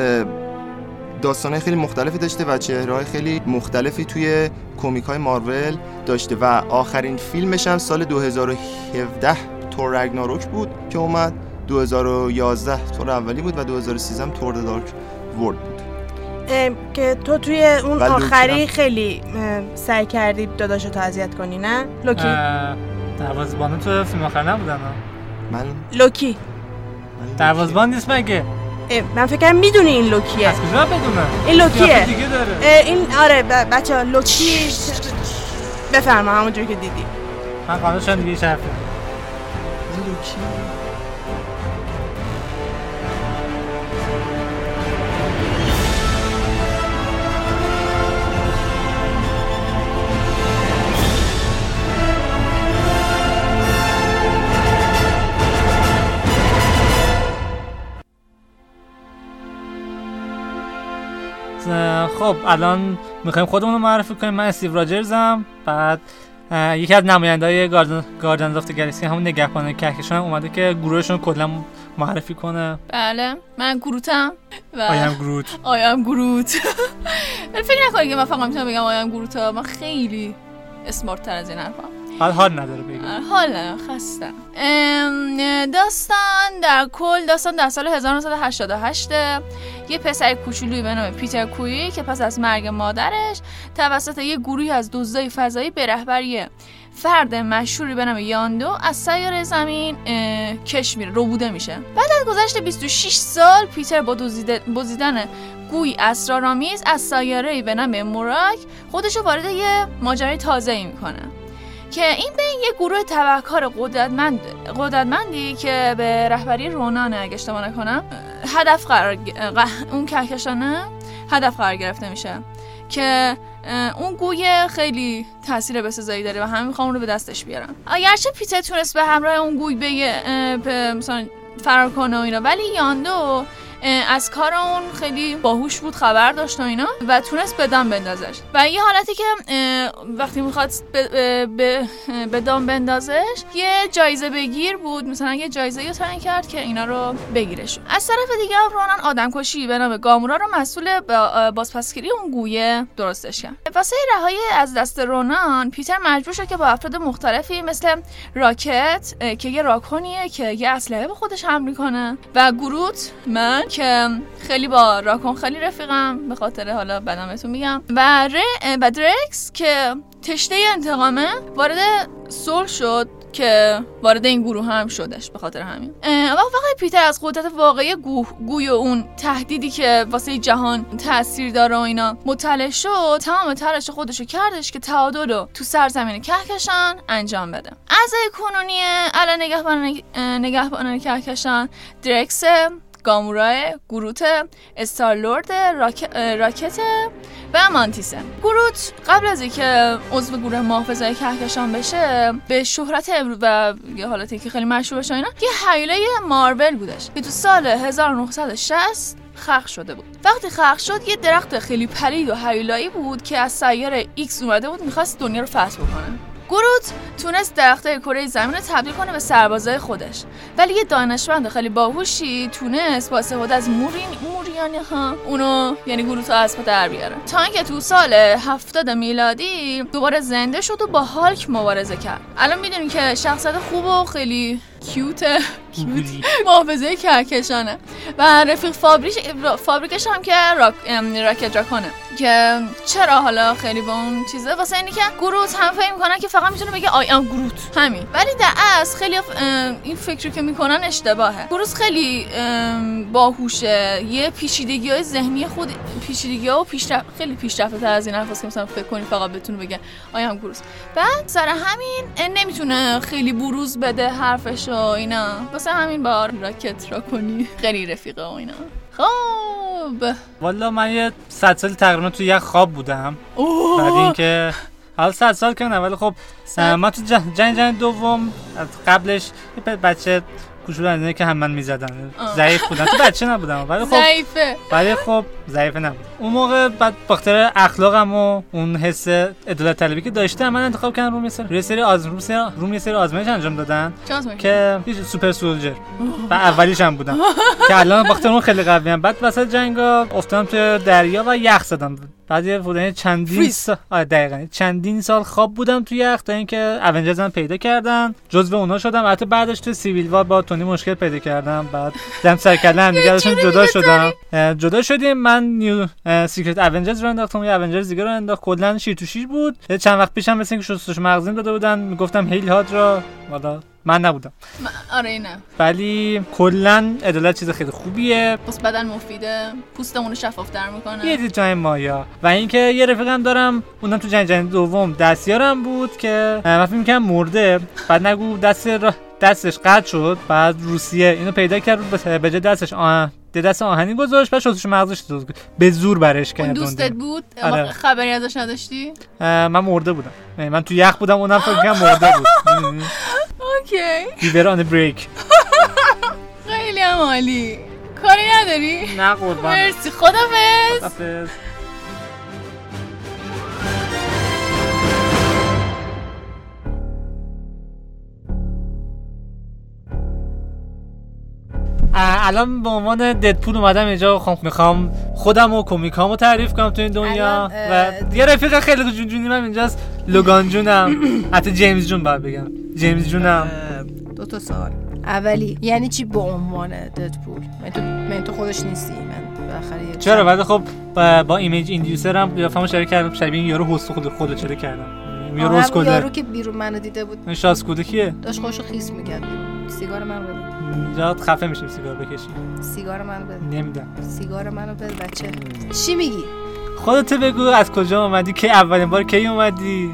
داستانهای خیلی مختلفی داشته و چهرهای خیلی مختلفی توی کمیک های مارول داشته و آخرین فیلمش هم سال 2017 تور رگناروک بود که اومد. 2011 تور اولی بود و 2013 هم تور دارک ورد بود. که تو توی اون آخری خیلی سعی کردی داداشو اذیت کنی نه؟ لوکی؟ دروازبان تو فیلم آخر نبودن؟ من لوکی. دروازبان نیست مگه؟ من فکر می‌دونی این لوکیه. از کجا بدونم این لوکیه. دیگه داره. این آره بچه ها لوکی. بفرما همونجوری که دیدی. من قانون شدم دیگه شرفه این لوکی خب الان می‌خوایم خودمون رو معرفی کنیم. من استیو راجرزم بعد یکی از نماینده های Guardian of Galaxy همون نگهبان کهکشان اومده که گروهشون کلا معرفی کنه. بله من گروتم و I'm Groot I'm Groot فکر نکنید که من فقط می‌تونم بگم I'm Groot من خیلی smart تر از این حرفم حال حال نداره بگم. حال خستم داستان در کل داستان در سال 1988 یه پسر کوچولوی به نام پیتر کوی که پس از مرگ مادرش توسط یه گروهی از دزدای فضایی به رهبری فرد مشهوری به نام یاندو از سیاره زمین کش میره روبوده میشه. بعد از گذشت 26 سال پیتر با دزدیدن گوی اسرارآمیز از سیاره به نام موراک خودش وارد یه ماجرای تازه ای می‌کنه. که این به یه گروه تبهکار قدرتمند قدرتمندی که به رهبری رونان اگه اشتباه نکنم هدف قرار اون کهکشانه هدف قرار گرفته میشه که اون گوی خیلی تاثیر بسزایی داره و همه می‌خوام رو به دستش بیارم اگرچه پیتر تونست به همراه اون گوی به مثلا فرار کنه و اینا ولی یاندو از کار اون خیلی باهوش بود خبر داشت و اینا و تونست به دام بندازش. و یه حالتی که وقتی می‌خواد به, به, دام بندازش یه جایزه بگیر بود. مثلا یه جایزه رو تعیین کرد که اینا رو بگیرش. از طرف دیگه رونان آدمکشی به نام گامورا رو مسئول با- بازپسگیری اون گویه درستش کرد. واسه رهایی از دست رونان پیتر مجبور شد که با افراد مختلفی مثل راکت که یه راکونیه که یه اسلحه به خودش حمل می‌کنه و گروت من که خیلی با راکون خیلی رفیقم به خاطر حالا بعدم بهتون میگم و. و درکس که تشنه انتقامه وارد صلح شد که وارد این گروه هم شدش به خاطر همین و فقط پیتر از قدرت واقعی گوه گوی و اون تهدیدی که واسه جهان تاثیر داره و اینا مطلع شد تمام تلاش خودشو کردش که تعادل رو تو سرزمین کهکشان انجام بده اعضای کنونی الان نگهبان نگهبان کهکشان درکس گاموراه گروت استارلورد راک... راکت و مانتیسه گروت قبل از اینکه عضو گروه محافظه کهکشان بشه به شهرت امروز و یه حالتی که خیلی مشهور بشه اینا یه هیولای مارول بودش که تو سال 1960 خلق شده بود. وقتی خلق شد یه درخت خیلی پلید و هیولایی بود که از سیاره ایکس اومده بود می‌خواست دنیا رو فتح بکنه. گروت تونست درختای کره زمین رو تبدیل کنه به سربازای خودش. ولی یه دانشمند خیلی باهوشی تونست با استفاده از مورین موریانی ها اونو یعنی گروت رو از پا در بیاره. تا اینکه تو سال 70 میلادی دوباره زنده شد و با هالک مبارزه کرد. الان می‌دونین که شخصیت خوب و خیلی کیوت کیوت. محافظه کهکشانه. و رفیق فابریش فابریکش هم که راک راکت راکونه که چرا حالا خیلی با اون چیزه؟ واسه اینی که گروت هم فکر می‌کنن که فقط می‌تونه بگه آی ام گروت. همین. ولی در اصل خیلی این فکری که می‌کنن اشتباهه. گروت خیلی باهوشه. یه پیچیدگی های ذهنی خود پیچیدگی ها و پیشرفت خیلی پیشرفته تر از این حرفاست که مثلا فکر کنی فقط بتونه بگه آی ام گروت. بعد سر همین نمی‌تونه خیلی بروز بده حرفش. و اینا. واسه همین با راکت را کنی. خیلی رفیقه و اینا. خب. والا من یه صد سال تقریبا تو یه خواب بودم. اوه. بعد اینکه حالا صد سال که نه ولی خب من تو جنگ جنگ, دوم از قبلش یه بچه کوچولو که هم من می‌زدن. ضعیف بودم تو بچه نبودم ولی خب ضعیفه. ولی خب ضعیف نبود. اون موقع بعد بخاطر اخلاقم و اون حس عدالت طلبی که داشتم من انتخاب کردم روم یه سری روی سری آز... روم سری روم یه سری آزمایش انجام دادن؟ که یه سوپر سولجر. و اولیش هم بودم. که الان بخاطر اون خیلی قوی هم. بعد وسط جنگا افتادم تو دریا و یخ زدم. بعد یه بودن چندین. سال آره دقیقاً. چندین سال خواب بودم تو یخ تا اینکه اونجرز هم پیدا کردن. جزو اونا شدم. البته بعدش تو سیویل وار با تونی مشکل پیدا کردم. بعد زم سر کله هم دیگه ازشون جدا شدم. جدا شدیم. من نیو سیکرت اونجرز رو انداختم یه اونجرز دیگه رو انداخت. کلا شیر تو شیر بود چند وقت پیشم مثل اینکه شستش مغزین داده بودن می‌گفتم هیل هاد را والا من نبودم. آره اینه. ولی کلا عدالت چیز خیلی خوبیه. پس بدن مفیده. پوستمون رو شفافتر می‌کنه. یه دید جای مایا. و اینکه یه رفیقم دارم اونم تو جنگ جنگ دوم دستیارم بود که من فکر می‌کردم مرده. بعد نگو دست را دستش قطع شد. بعد روسیه اینو پیدا کرد به- به جای دستش آه یه دست آهنی گذاشت بعد شستش مغزش به زور برش اون کرد دوستت بود؟ آره. اما خبری ازش نداشتی؟ من مرده بودم. نه، من تو یخ بودم اونم فکر کنم مرده بود. اوکی. آن بریک خیلی عالی. کاری نداری؟ نه قربان مرسی. خدافظ خدافظ. الان به عنوان ددپول اومدم اینجا خب می‌خوام خودم و کمیکامو تعریف کنم تو این دنیا الان، و یه رفیق خیلی جون جونی من اینجاست لوگان جونم. حتی جیمز جون باید بگم. جیمز جونم. دو تا سوال. اولی یعنی چی به عنوان ددپول؟ من تو من تو خودش نیستی من بالاخره چرا؟ ولی خب با, با ایمیج ایندیوسر هم قیافمو شریک کردم. شبیه این یارو هست خود خود چرا کردم. یارو اسکوله یارو که بیرون منو دیده بود. این شاسکوده کیه؟ داشت خوشو خیس می‌کرد. سیگار منو بده اینجا خفه میشیم سیگار بکشیم سیگار منو بده. نمیدم سیگار منو بده بچه. چی میگی؟ خودت بگو از کجا اومدی کی اولین بار کی اومدی؟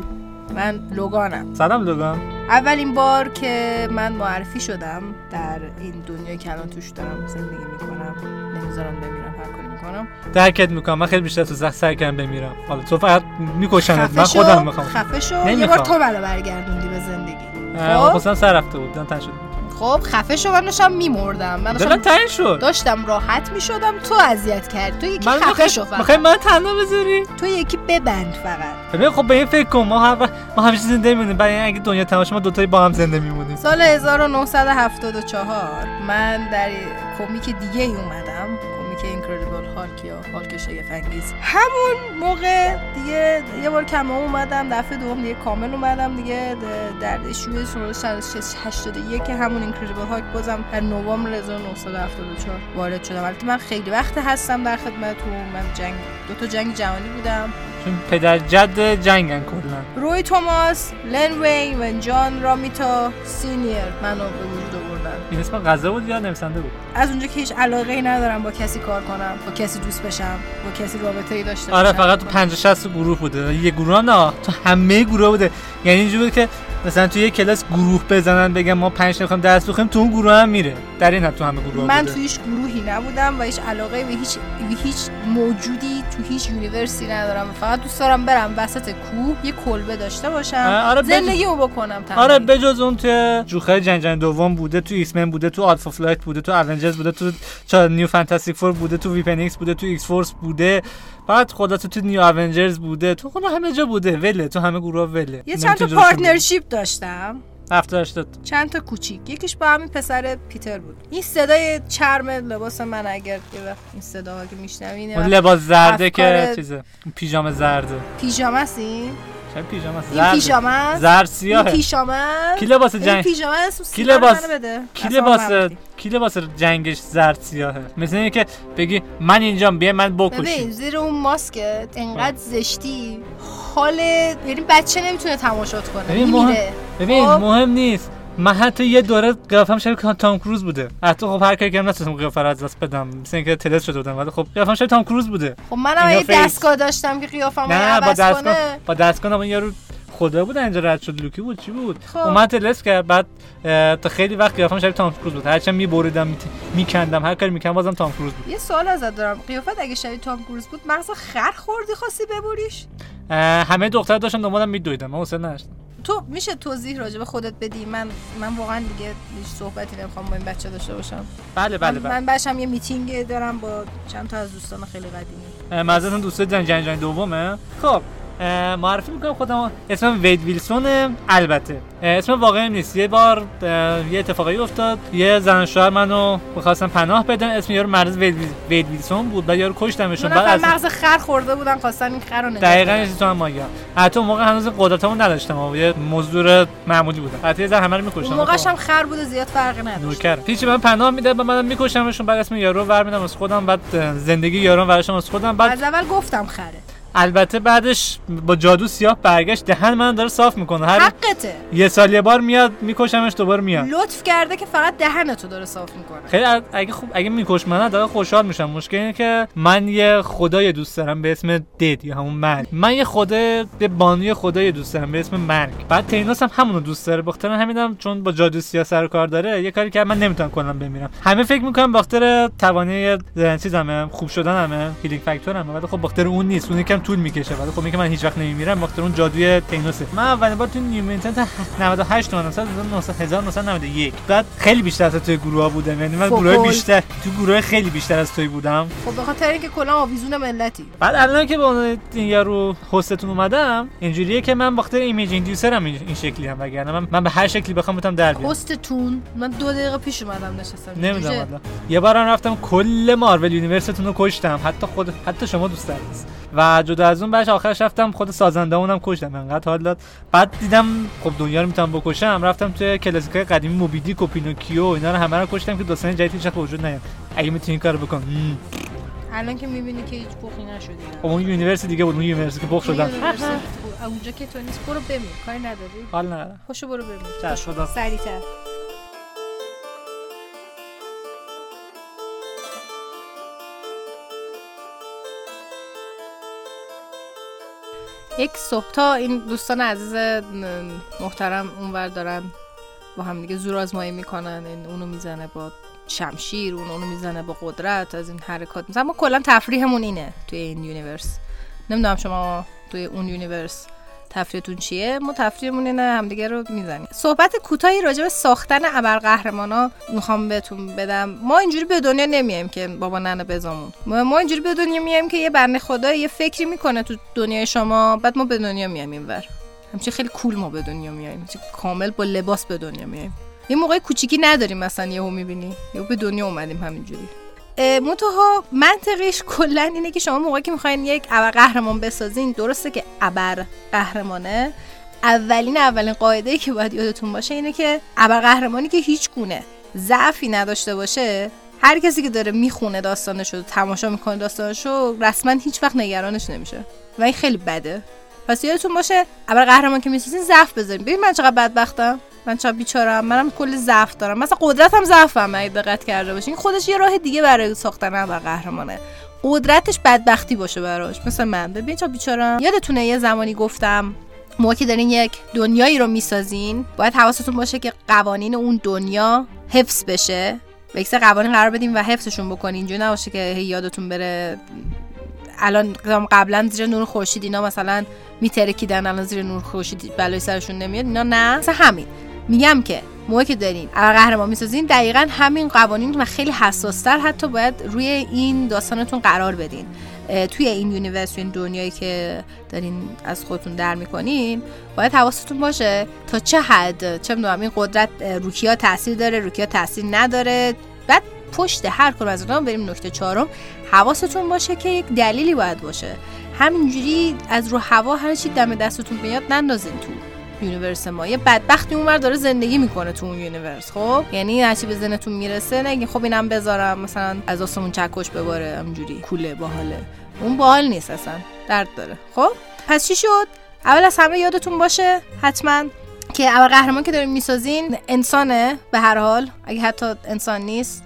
من لوگانم. سلام لوگان. اولین بار که من معرفی شدم در این دنیای که الان توش دارم زندگی می‌کنم. نمی‌ذارم بمیرم هر کاری می‌کنم. درکت می‌کنم. من خیلی بیشتر تو زخ سعی کردم بمیرم. حالا تو فقط میکشنت. من خودم می‌خوام. خفه شو. یه. بار تو منو برگردوندی به زندگی. خب؟ سر رفته بود. دم تن شد خب خفه شو من داشتم میمردم. من داشتم تنگ شد؟ داشتم راحت می‌شدم تو اذیت کردی تو یکی من خفه شو می‌خوای فقط من تنها بذاری؟ تو یکی ببند فقط. ببین خب به این فکر کن. ما هر ما همیشه زنده میمونیم. برای این اگه دنیا تمام شه ما دوتایی با هم زنده میمونیم. سال 1974 من در کمیک دیگه ای اومدم. هالک یا هالک همون موقع دیگه یه بار کم اومدم دفعه دوم دیگه کامل اومدم دیگه در ایشوی سال 81 که همون اینکردیبل هالک بازم در نوامبر 1974 وارد شدم. البته من خیلی وقت هستم در خدمتتون. من جنگ دو تا جنگ جهانی بودم. چون پدر جد جنگن کلا. روی توماس، لن وی و جان رامیتا سینیر منو به وجود این اسم غذا بود یا نویسنده بود؟ از اونجا که هیچ علاقه ای ندارم با کسی کار کنم با کسی دوست بشم با کسی رابطه ای داشته آره فقط تو 50 60 گروه بوده. یه گروه نه تو همه گروه بوده. یعنی اینجوری بود که مثلا تو یه کلاس گروه بزنن بگن ما پنج می‌خوایم درس بخونیم تو اون گروه هم میره. در این حد تو همه گروه من بوده. تو هیچ گروهی نبودم و هیچ علاقه به هیچ به هیچ موجودی تو هیچ universe ی ندارم. فقط دوست دارم برم وسط کوه یه کلبه داشته باشم. آره، بج- زندگیمو بکنم تنهایی. آره بجز اون تو جوخه جنگ دوم بوده تو ایکس بوده تو Alpha Flight بوده تو Avengers بوده تو چا New Fantastic Four بوده تو Weapon X بوده تو X-Force بوده. بعد خدا تو New Avengers بوده تو خدا همه جا بوده وله تو همه گروه وله یه چند تا. partnership داشتم 70 80 چند تا کوچیک؟ یکیش با همین پسر پیتر بود. این صدای چرم لباس من اگر یه وقت این صدا که میشنوین اون لباس زرده که چیزه اون پیژامه زرده. پیژامه است این؟ چه پیژامه است؟ زرده. پیژامه است؟ زرد این سیاهه پیژامه است؟ کی لباس جنگ پیژامه است؟ کی لباس- کی لباس. کی لباس جنگش زرد سیاهه؟ مثل اینه که بگی من اینجام بیا من ببین بکشی زیر اون ماسکت انقدر زشتی حال یعنی بچه نمی‌تونه تماشات کنه ببین میمیره. ببین خب؟ مهم نیست. من حتی یه دوره قیافم شبیه تام کروز بوده. حتی خب هر کاری که نتونستم قیافه رو از دست بدم. مثل اینکه تلس شده بودم. ولی خب قیافم شبیه تام کروز بوده. خب منم یه. دستگاه داشتم که قیافم نه با دستگاه با دستگاه اون یارو خدا بود اینجا رد شد. لوکی بود چی بود؟ خب. اومد تلس کرد بعد تا خیلی وقت قیافم شبیه تام کروز بود. هرچند میبریدم میکندم هر کاری می‌کردم بازم تام کروز بود. یه سوال ازت دارم. قیافت اگه شبیه تام کروز بود مغز خر خوردی خواستی ببریش؟ همه دختر داشتن دنبالم میدویدم من حوصله نداشتم. تو میشه توضیح راجع به خودت بدی؟ من من واقعا دیگه هیچ صحبتی نمی‌خوام با این بچه داشته باشم. بله بله من, بله. من بچم یه میتینگ دارم با چند تا از دوستان خیلی قدیمی. معذرتون دوست جنگ جنگ جنگ دومه؟ خب معرفی می‌کنم خودم. اسمم وید ویلسونه البته. اسم واقعی نیست. یه بار یه اتفاقی افتاد. یه زن شوهر منو می‌خواستن پناه بدن. اسم یارو مرز وید, وید ویلسون بود. بعد یارو کشتمشون. بعد از مغز خر خورده بودن خواستن این خر رو نجات دقیقا تو هم ماگم حتی اون موقع هنوز قدرتمو نداشتم. یه مزدور معمولی بودم. حتی یه زن همه رو میکشتم. موقعش هم خر بوده زیاد فرقی نداشت. نوکر. من پناه میده و منم میکشمشون بعد اسم یارو ور میدم از خودم. بعد زندگی یارو ورشم از خودم. بعد از اول گفتم خره. البته بعدش با جادو سیاه برگشت دهن من داره صاف می‌کنه. هر حقته. یه سال یه بار میاد میکشمش دوباره میاد. لطف کرده که فقط دهن تو داره صاف می‌کنه. خیلی اگه خوب اگه میکش من داره خوشحال میشم. مشکل اینه که من یه خدای دوست دارم به اسم Death یا همون مرگ. من یه خدای یه بانوی خدای دوست دارم به اسم مرگ. بعد تنوس هم همونو دوست داره. بخاطر همینم چون با جادو سیاه سر کار داره یه کاری که من نمی‌تونم کلا بمیرم. همه فکر می‌کنم بخاطر توانایی چیزمه خوب شدنمه healing factor مه ولی خب بخاطر اون نیست. اون یکم طول می‌کشه. ولی خب میگه من هیچ وقت نمیمیرم بخاطر اون جادوی تنوسه من اولین بار تو New Mutant 98 اومدم سال 1991 بعد خیلی بیشتر از توی گروه ها بودم. یعنی من گروه. بیشتر تو گروه خیلی بیشتر از توی بودم. خب به خاطر اینکه کلا آویزون ملتی. بعد الان که با این یارو هستتون اومدم اینجوریه که من بخاطر image inducer م این این شکلی هم. وگرنه من, من به هر شکلی بخوام بتونم در بیارم. هستتون؟ من دو دقیقه پیش اومدم نشستم. نمی‌دونم یه بارم رفتم کل مارول universe تون رو کشتم. حتی خود حتی شما دوست نیست و جدا از اون بعدش آخرش رفتم خود سازنده اونم کشتم. انقدر حال داد. بعد دیدم خب دنیا رو می‌تونم بکشم. رفتم توی کلاسیکای قدیمی موبیدیک و پینوکیو اینا رو همه رو کشتم که داستان جدید هیچ وجود نیاد. اگه می‌تونی این کارو بکن. الان که می‌بینی که هیچ پخی نشدی. خب اون universe دیگه بود. اون universe که پخ شدن اونجا که تو نیست برو بمیر کاری نداری؟ حال ندارم. پاشو برو بمیر چشم. خدا سریعتر. یک صبح تا این دوستان عزیز محترم اونور دارن با هم دیگه زور آزمایی می‌کنن این اونو می‌زنه با شمشیر اون اونو می‌زنه با قدرت از این حرکات. مثلا ما کلا تفریحمون اینه توی این universe. نمی‌دونم شما توی اون universe تفریحتون چیه؟ ما تفریحمون اینه همدیگه رو می‌زنیم. صحبت کوتاهی راجع به ساختن ابرقهرمانا می‌خوام بهتون بدم. ما اینجوری به دنیا نمیایم که بابا ننه بزامون. ما, اینجوری به دنیا میایم که یه بنده خدا یه فکری می‌کنه تو دنیای شما بعد ما به دنیا میایم اینور همچین خیلی کول ما به دنیا میایم. کامل با لباس به دنیا میایم. یه موقع کوچیکی نداریم مثلا یهو می‌بینی. یهو به دنیا اومدیم همینجوری. منتها منطقیش کلا اینه که شما موقعی که می‌خواین یک ابر قهرمان بسازین درسته که ابر قهرمانه. اولین اولین قاعده ای که باید یادتون باشه اینه که ابر قهرمانی که هیچ گونه ضعفی نداشته باشه هر کسی که داره می‌خونه داستانشو تماشا می‌کنه داستانشو رسما هیچ وقت نگرانش نمیشه. و این خیلی بده. پس یادتون باشه ابر قهرمان که می‌سازین ضعف بذارین ببین من چقدر بدبختم. من چقدر بیچارم منم کلی ضعف دارم. مثلا قدرتم ضعفم. اگه دقت کرده باشین خودش یه راه دیگه برای ساختن ابر قهرمانه. قدرتش بدبختی باشه براش. مثل من. ببین چقدر بیچارم یادتونه یه زمانی گفتم موقع که دارین یک دنیایی رو می‌سازین باید حواستون باشه که قوانین اون دنیا حفظ بشه. و قوانین قرار بدیم و حفظشون بکنین. اینجوری نباشه که یادتون بره الان قبلا زیر نور خورشید اینا مثلا میترکیدن الان زیر نور خورشید بلای سرشون نمیاد اینا نه. مثلا همین. میگم که موقع که دارین قهرمان می‌سازین دقیقا همین قوانین و خیلی حساستر حتی باید روی این داستانتون قرار بدین. توی این universe این دنیایی که دارین از خودتون در می‌کنین باید حواستون باشه تا چه حد چه می‌دونم این قدرت رو کیا تاثیر داره رو کیا تاثیر نداره. بعد پشت هر کدوم از اونها بریم نکته چهارم. حواستون باشه که یک دلیلی باید باشه. همینجوری از رو هوا هر چی دم دستتون بیاد نندازین تو. universe ما. یه بدبختی اونور داره زندگی می‌کنه تو اون universe خب؟ یعنی هرچی به ذهنتون می‌رسه نگین خب اینم بذارم مثلا از آسمون چکش بباره همینجوری cool ه باحاله. اون باحال نیست اصلا. درد داره. خب؟ پس چی شد؟ اول از همه یادتون باشه حتما که اول قهرمان که داریم می‌سازین انسانه به هر حال. اگه حتی انسان نیست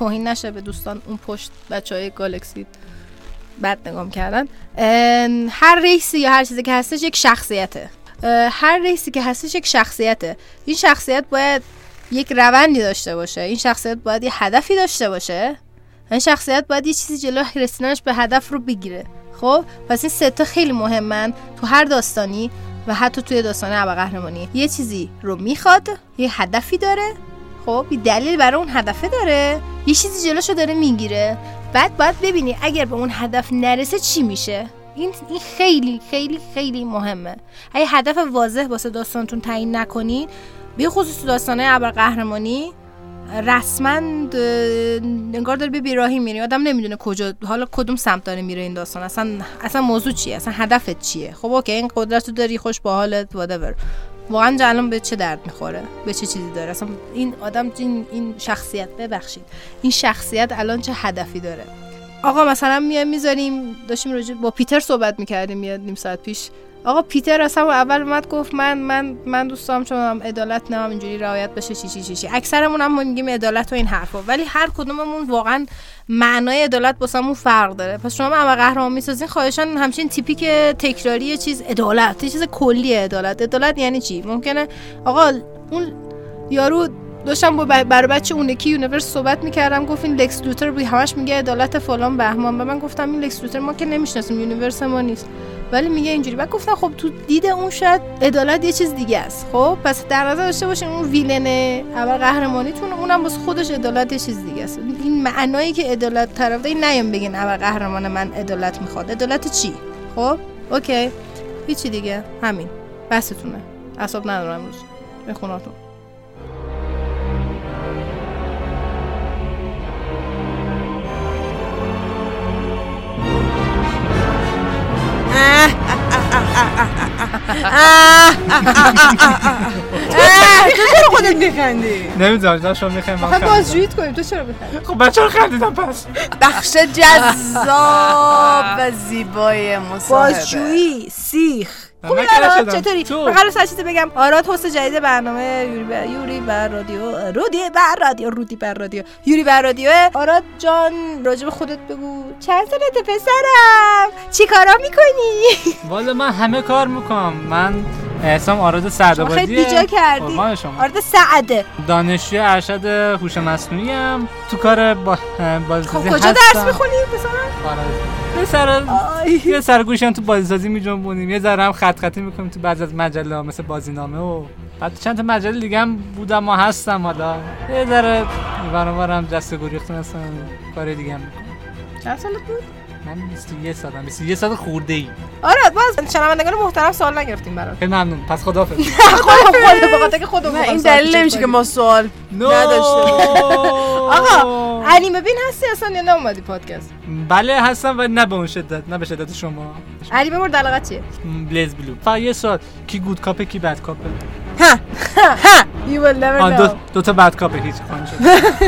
توهین نشه به دوستان اون پشت بچه های گالکسی بد نگام کردن. هر ریسی یا هر چیزی که هستش یک شخصیته. هر ریسی که هستش یک شخصیته. این شخصیت باید یک روندی داشته باشه. این شخصیت باید یه هدفی داشته باشه. این شخصیت باید یه چیزی جلو رسیدنش به هدف رو بگیره. خب؟ پس این ستا خیلی مهمن تو هر داستانی و حتی توی داستان ابر قهرمانی یه چیزی رو می‌خواد یه هدفی داره خب یه دلیل برای اون هدفه داره. یه چیزی جلوشو داره می‌گیره. بعد باید ببینی اگر به اون هدف نرسه چی میشه. این این خیلی خیلی خیلی مهمه. اگه هدف واضح واسه داستانتون تعیین نکنین به خصوص داستانه ابر قهرمانی رسما انگار داره به بیراهی میری. آدم نمی‌دونه کجا حالا کدوم سمت داره میره این داستان. اصلا اصلا موضوع چیه؟ اصلا هدفت چیه؟ خب اوکی این قدرت رو داری خوش با حالت whatever. واقعا الان به چه درد می‌خوره؟ به چه چیزی داره؟ اصلا این آدم این, این شخصیت؟ ببخشید. این شخصیت الان چه هدفی داره؟ آقا مثلا میایم می‌ذاریم داشتیم راجع با پیتر صحبت می‌کردیم یه نیم ساعت پیش. آقا پیتر اصلا اول اومد گفت من من من دوستام چون هم عدالت نه اینجوری رعایت بشه چی چی چی چی. اکثرمون هم میگیم عدالت و این حرفا. ولی هر کدوممون واقعا معنای عدالت واسمون فرق داره. پس شما هم قهرمان می‌سازین خواهشاً همچین تیپیک تکراری چیز عدالت یه چیز کلی عدالت. عدالت یعنی چی؟ ممکنه آقا اون یارو داشتم با برای بچه اون یکی universe صحبت می‌کردم گفت این لکس لوتر بی همش میگه عدالت فلان بهمان. و من گفتم این لکس لوتر ما که نمی‌شناسیم universe ما نیست. ولی میگه اینجوری. بعد گفتم خب تو دید اون شاید عدالت یه چیز دیگه است. خب پس در نظر داشته باشین اون villain اول قهرمانیتون اونم واسه خودش عدالت یه چیز دیگه است. این معنایی که عدالت طرف این نیام بگین اول قهرمان من عدالت می‌خواد. عدالت چی؟ خب اوکی. هیچی دیگه. همین. بستونه اصاب ندارم امروز. به خوناتون. تو چرا خودت میخندی؟ نمی‌دونم داشتم شما می‌خوایم خب بازجوییت کنیم تو چرا میخندی؟ خب بچه رو خندیدم پس بخش جذاب و زیبای مصاحبه بازجویی سیخ خوبی آراد. چطوری؟ من قبل چیزی بگم آراد هست جدید برنامه یوری بر یوری بر رادیو رودی بر رادیو رودی بر رادیو یوری بر رادیو آراد جان راجب خودت بگو چند سالت پسرم چی کارا می‌کنی؟ والا من همه کار می‌کنم من اسم آراد سعدآبادی خیلی بیجا کردی. آرد سعده دانشجوی ارشد هوش مصنوعی ام تو کار با خب بازیسازی کجا درس. می‌خونی؟ مثلا آره. یه سر یه هم تو بازیسازی میجنبونیم. یه ذره هم خط خطی می‌کنیم تو بعضی از مجله ها مثل بازینامه و بعد چند تا مجله دیگه هم بودم و هستم حالا. یه ذره برام هم دست گریختون هستم. کار دیگه هم می‌کنم. چند سالت بود؟ من 21 سالم 21 سال خورده ای آره باز شنوندگان محترم سوال نگرفتیم برات. خیلی ممنون. پس خدافظ. خود به خاطر که خودمون نه این دلیل نمیشه که. ما سوال نداشته آقا انیمه بین هستی اصلا یا اومدی پادکست؟ بله هستم ولی نه به اون شدت نه به شدت شما. انیمه مورد علاقه چیه؟ بلیز بلو فقط یه سال کی گود کاپه کی بد کاپه ها ها you will never آه دو, know. دو تا بد کاپه هیچ خواهد شد.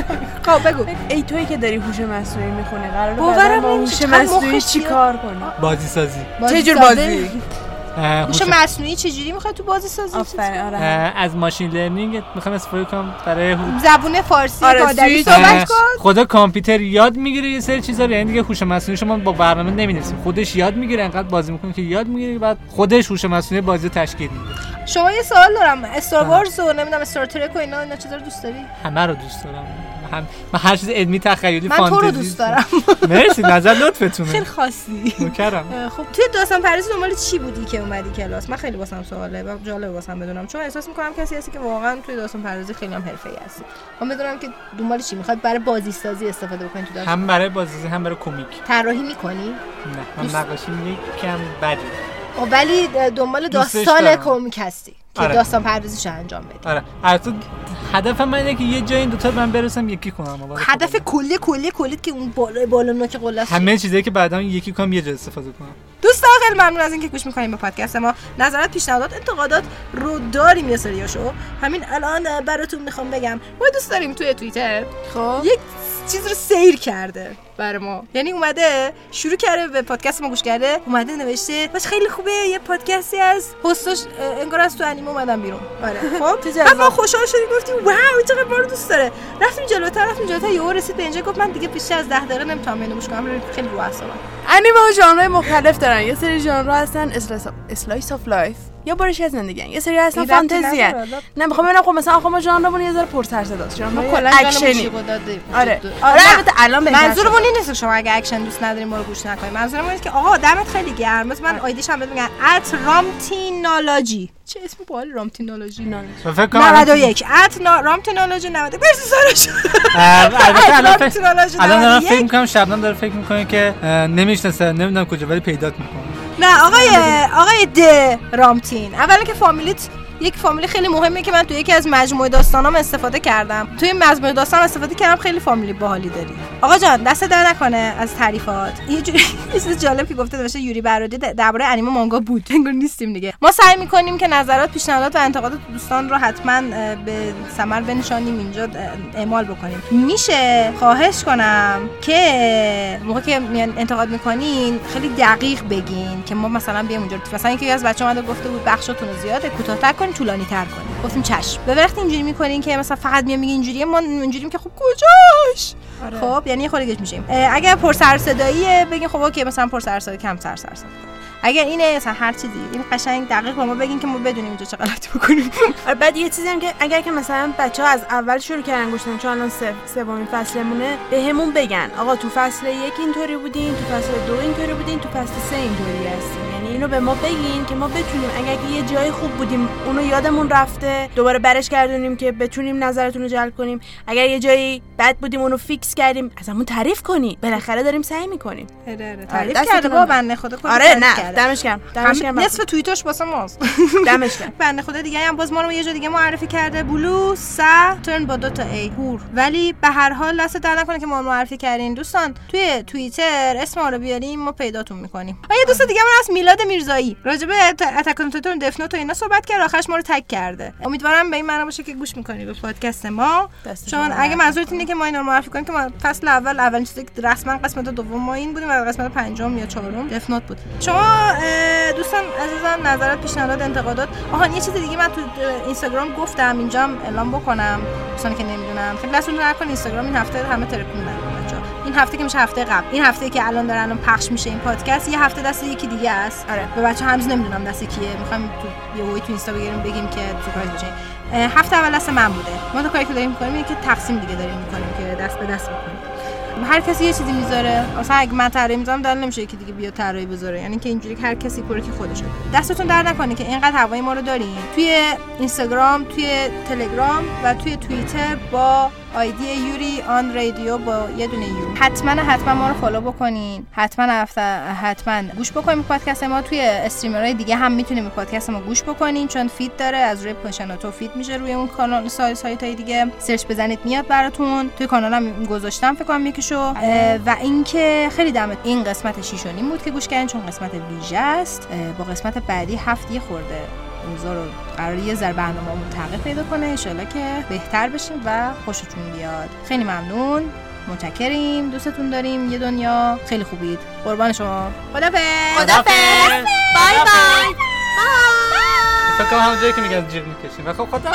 خب بگو. ای تویی که داری هوش مصنوعی می‌خونه قراره باورم بعدا با نمیشه. هوش مصنوعی مخش چی بیاد. کار کنی؟ بازی سازی چه جور. بازی؟ هوش هوش- مصنوعی چجوری می‌خوای تو بازی سازی؟ آفرین آره. از ماشین لرنینگ می‌خوام استفاده کنم برای زبون فارسی آره، صحبت کن. خدا کامپیوتر یاد می‌گیره یه سری چیزا رو یعنی دیگه هوش مصنوعی شما با برنامه نمی‌نویسیم خودش یاد می‌گیره انقدر بازی می‌کنه که یاد می‌گیره بعد خودش هوش مصنوعی بازی رو تشکیل میده. شما یه سوال دارم. استار وارز و نمی‌دونم استار ترک و اینا اینا چیزا رو دوست داری؟ همه رو دوست دارم. هم من هر چیز علمی تخیلی من فانتزی تو رو دوست دارم. مرسی نظر خیلی لطفتونه خاصی. نوکرم اه، خب توی داستان پردازی دنبال چی بودی که اومدی کلاس؟ من خیلی واسم سواله و جالب واسم بدونم. چون احساس می‌کنم کسی هستی که واقعا توی داستان پردازی خیلی هم حرفه‌ای هستی. من بدونم که دنبال چی؟ می‌خواد برای بازی سازی استفاده بکنی تو داستان؟ هم برای بازی هم برای کمیک. طراحی می‌کنی؟ نه من نقاشی یکم بدی. خب ولی دنبال داستان. کمیک هستی که آره. داستان پردازیشو انجام بدی آره البته هدف من اینه که یه جای این دوتا من برسم یکی کنم آباد هدف خودم. کلی کلی کلیت که اون بالا بالا نوک قله همه چیزایی که بعدا یکی کنم یه جا استفاده کنم دوستان خیلی ممنون از اینکه گوش می‌کنیم به پادکست ما. نظرات پیشنهادات انتقادات رو داریم یه سریاشو. همین الان براتون می‌خوام بگم ما دوست داریم توی توییتر خب. یک چیز رو سیر کرده برای ما. یعنی اومده شروع کرده به پادکست ما گوش کرده اومده نوشته. باش خیلی خوبه یه پادکستی از هستاش اه، انگار از تو انیمه اومدم بیرون. آره. خب؟ چه بعد ما جذاب. خوشحال شدیم گفتیم واو چقدر ما رو دوست داره. رفتیم جلوتر رفتیم جلوتر یهو رسید به اینجا گفت من دیگه بیشتر از 10 دقیقه نمی‌تونم اینو گوش کنم خیلی رو اعصابم انیمه ها ژانرهای مختلف دارن یه سری ژانرها هستن slice of life یا برش از زندگی یه سری ربطی فانتزی. نه. می‌خوام ببینم خب مثلا آخه ما ژانرمون یه ذره پرسر صداست. ما ژانر کلا اکشنی آره. آره آره البته الان بهتر منظورمون این نیست شما اگه اکشن دوست نداریم ما رو گوش نکنیم منظورمون اینه که آقا دمت خیلی گرم. مثلا من آیدیش هم بهت میگن at Ramtinology چه اسم و فکر کنم الان- 91 ات رامتینالوجی 91 مرسی سارش الان الان دارم 91. فکر می‌کنم شبنم داره فکر می‌کنه که نمی‌شناسه نمی‌دونم کجا ولی پیدات می‌کنه. نه آقای آقای د رامتین. اولا که فامیلیت یک فامیلی خیلی مهمه که من توی یکی از مجموعه داستانام استفاده کردم. توی مجموعه داستان استفاده کردم خیلی فامیلی باحالی داری. آقا جان دست در نکنه از تعریفات. یه جوری چیز جالب که گفته نوشته یوری برادی درباره انیمه مانگا بود. انگار نیستیم دیگه. ما سعی می‌کنیم که نظرات پیشنهادات و انتقادات دوستان رو حتما به ثمر بنشانیم اینجا اعمال بکنیم. میشه. خواهش کنم که موقع که میان انتقاد می‌کنین خیلی دقیق بگین که ما مثلا بیام اونجا مثلا اینکه از بچه‌ها اومده گفته بود بخشتون زیاده کوتاه‌تر طولانی تر کنین گفتیم چشم. به وقتی اینجوری می‌کنین که مثلا فقط میام میگین اینجوریه ما اینجوریم که خب کجاش؟ خب یعنی خورده گیج میشیم. اگر پر سر صداییه بگین خب اوکی مثلا پر سر صدا کم سر سر صدا. اگر اینه مثلا هر چیزی. این قشنگ دقیق به ما بگین که ما بدونیم اینجا چه غلطی بکنیم. آره بعد یه چیزی هم که اگر که مثلا بچه ها از اول شروع کردن گوشتن چون الان سومین فصلمونه به همون بگن آقا تو فصل یک اینطوری بودین تو فصل دو اینطوری بودین تو فصل سه اینطوری هستین. اینو به ما بگین که ما بتونیم اگر که یه جای خوب بودیم اونو یادمون رفته دوباره برش گردونیم که بتونیم نظرتون رو جلب کنیم. اگر یه جایی بد بودیم اونو فیکس کردیم ازمون تعریف کنی بالاخره داریم سعی می‌کنیم. تعریف دستتون کرده رو با من. بنده خدا آره تعریف نه کرده. دمش گرم دمش گرم. نصف توییتاش واسه ماست. دمش گرم. بنده خدا دیگه هم باز ما رو یه جا دیگه معرفی کرده. بلو ساترن با دو تا ای هور ولی به هر حال دست در نکنه که ما معرفی کردین. دوستان توی توییتر اسم ما رو بیاریم ما پیداتون می‌کنیم. و یه دوست دیگه من هست میلاد میرزایی. راجبه Attack on Titan Death Note و اینا صحبت کرد آخرش ما رو tag کرده. امیدوارم به این معنا باشه که گوش می‌کنید به پادکست ما. چون اگه منظورت اینه که ما اینا رو معرفی کنیم که ما فصل اول اولین چیزی که رسما قسمت دوم ما این بودیم و قسمت پنجم یا چهارم Death Note بود. شما دوستان عزیزان نظرات پیشنهادات انتقادات آها یه چیز دیگه من تو اینستاگرام گفتم اینجا هم اعلام بکنم. دوستانی که نمی‌دونن خیلی دستتون نکن اینستاگرام این هفته همه ترکوندن. این هفته که میشه هفته قبل. این هفته که الان داره الان پخش میشه این پادکست یه هفته دست یکی دیگه است. آره. به بچه هنوز نمی‌دونم دست کیه. می‌خوایم تو یه وی تو اینستا بگیریم بگیم که سورپرایز بشه اه، هفته اول دست من بوده. ما تا کاری که داریم می‌کنیم اینه که تقسیم دیگه داریم می‌کنیم که دست به دست بکنیم. هر کسی یه چیزی می‌ذاره. اصلا اگه من طراحی می‌ذارم دل نمیشه یکی دیگه بیا طراحی بذاره. یعنی که اینجوری که هر کسی پره که خودشه. دستتون درد نکنه که اینقدر هوای ما رو دارین. توی اینستاگرام توی تلگرام و توی توییتر با آیدی یوری آن رادیو با یه دونه U. حتما حتما ما رو follow بکنین. حتما هفته حتما گوش بکنین پادکست ما. توی streamer های دیگه هم می‌تونیم پادکست ما گوش بکنین چون feed داره. از روی پشناتو feed میشه روی اون کانال سایت های دیگه. search بزنید میاد براتون. توی کانالم گذاشتم فکر کنم یکیشو. اه، و اینکه خیلی دمت این قسمت 6 و نیم بود که گوش کردین چون قسمت ویژه است. با قسمت بعدی هفت یه خورده. اوضاع رو قرار یه ذره برنامه‌مون تغییر پیدا کنه. انشالله که بهتر بشیم و خوشتون بیاد. خیلی ممنون. متشکریم. دوستتون داریم. یه دنیا خیلی خوبید. قربان شما. خدافظ. خدافظ. بای بای. فکر کنم همون جایی که میگن جیغ می‌کشیم. و خب خدا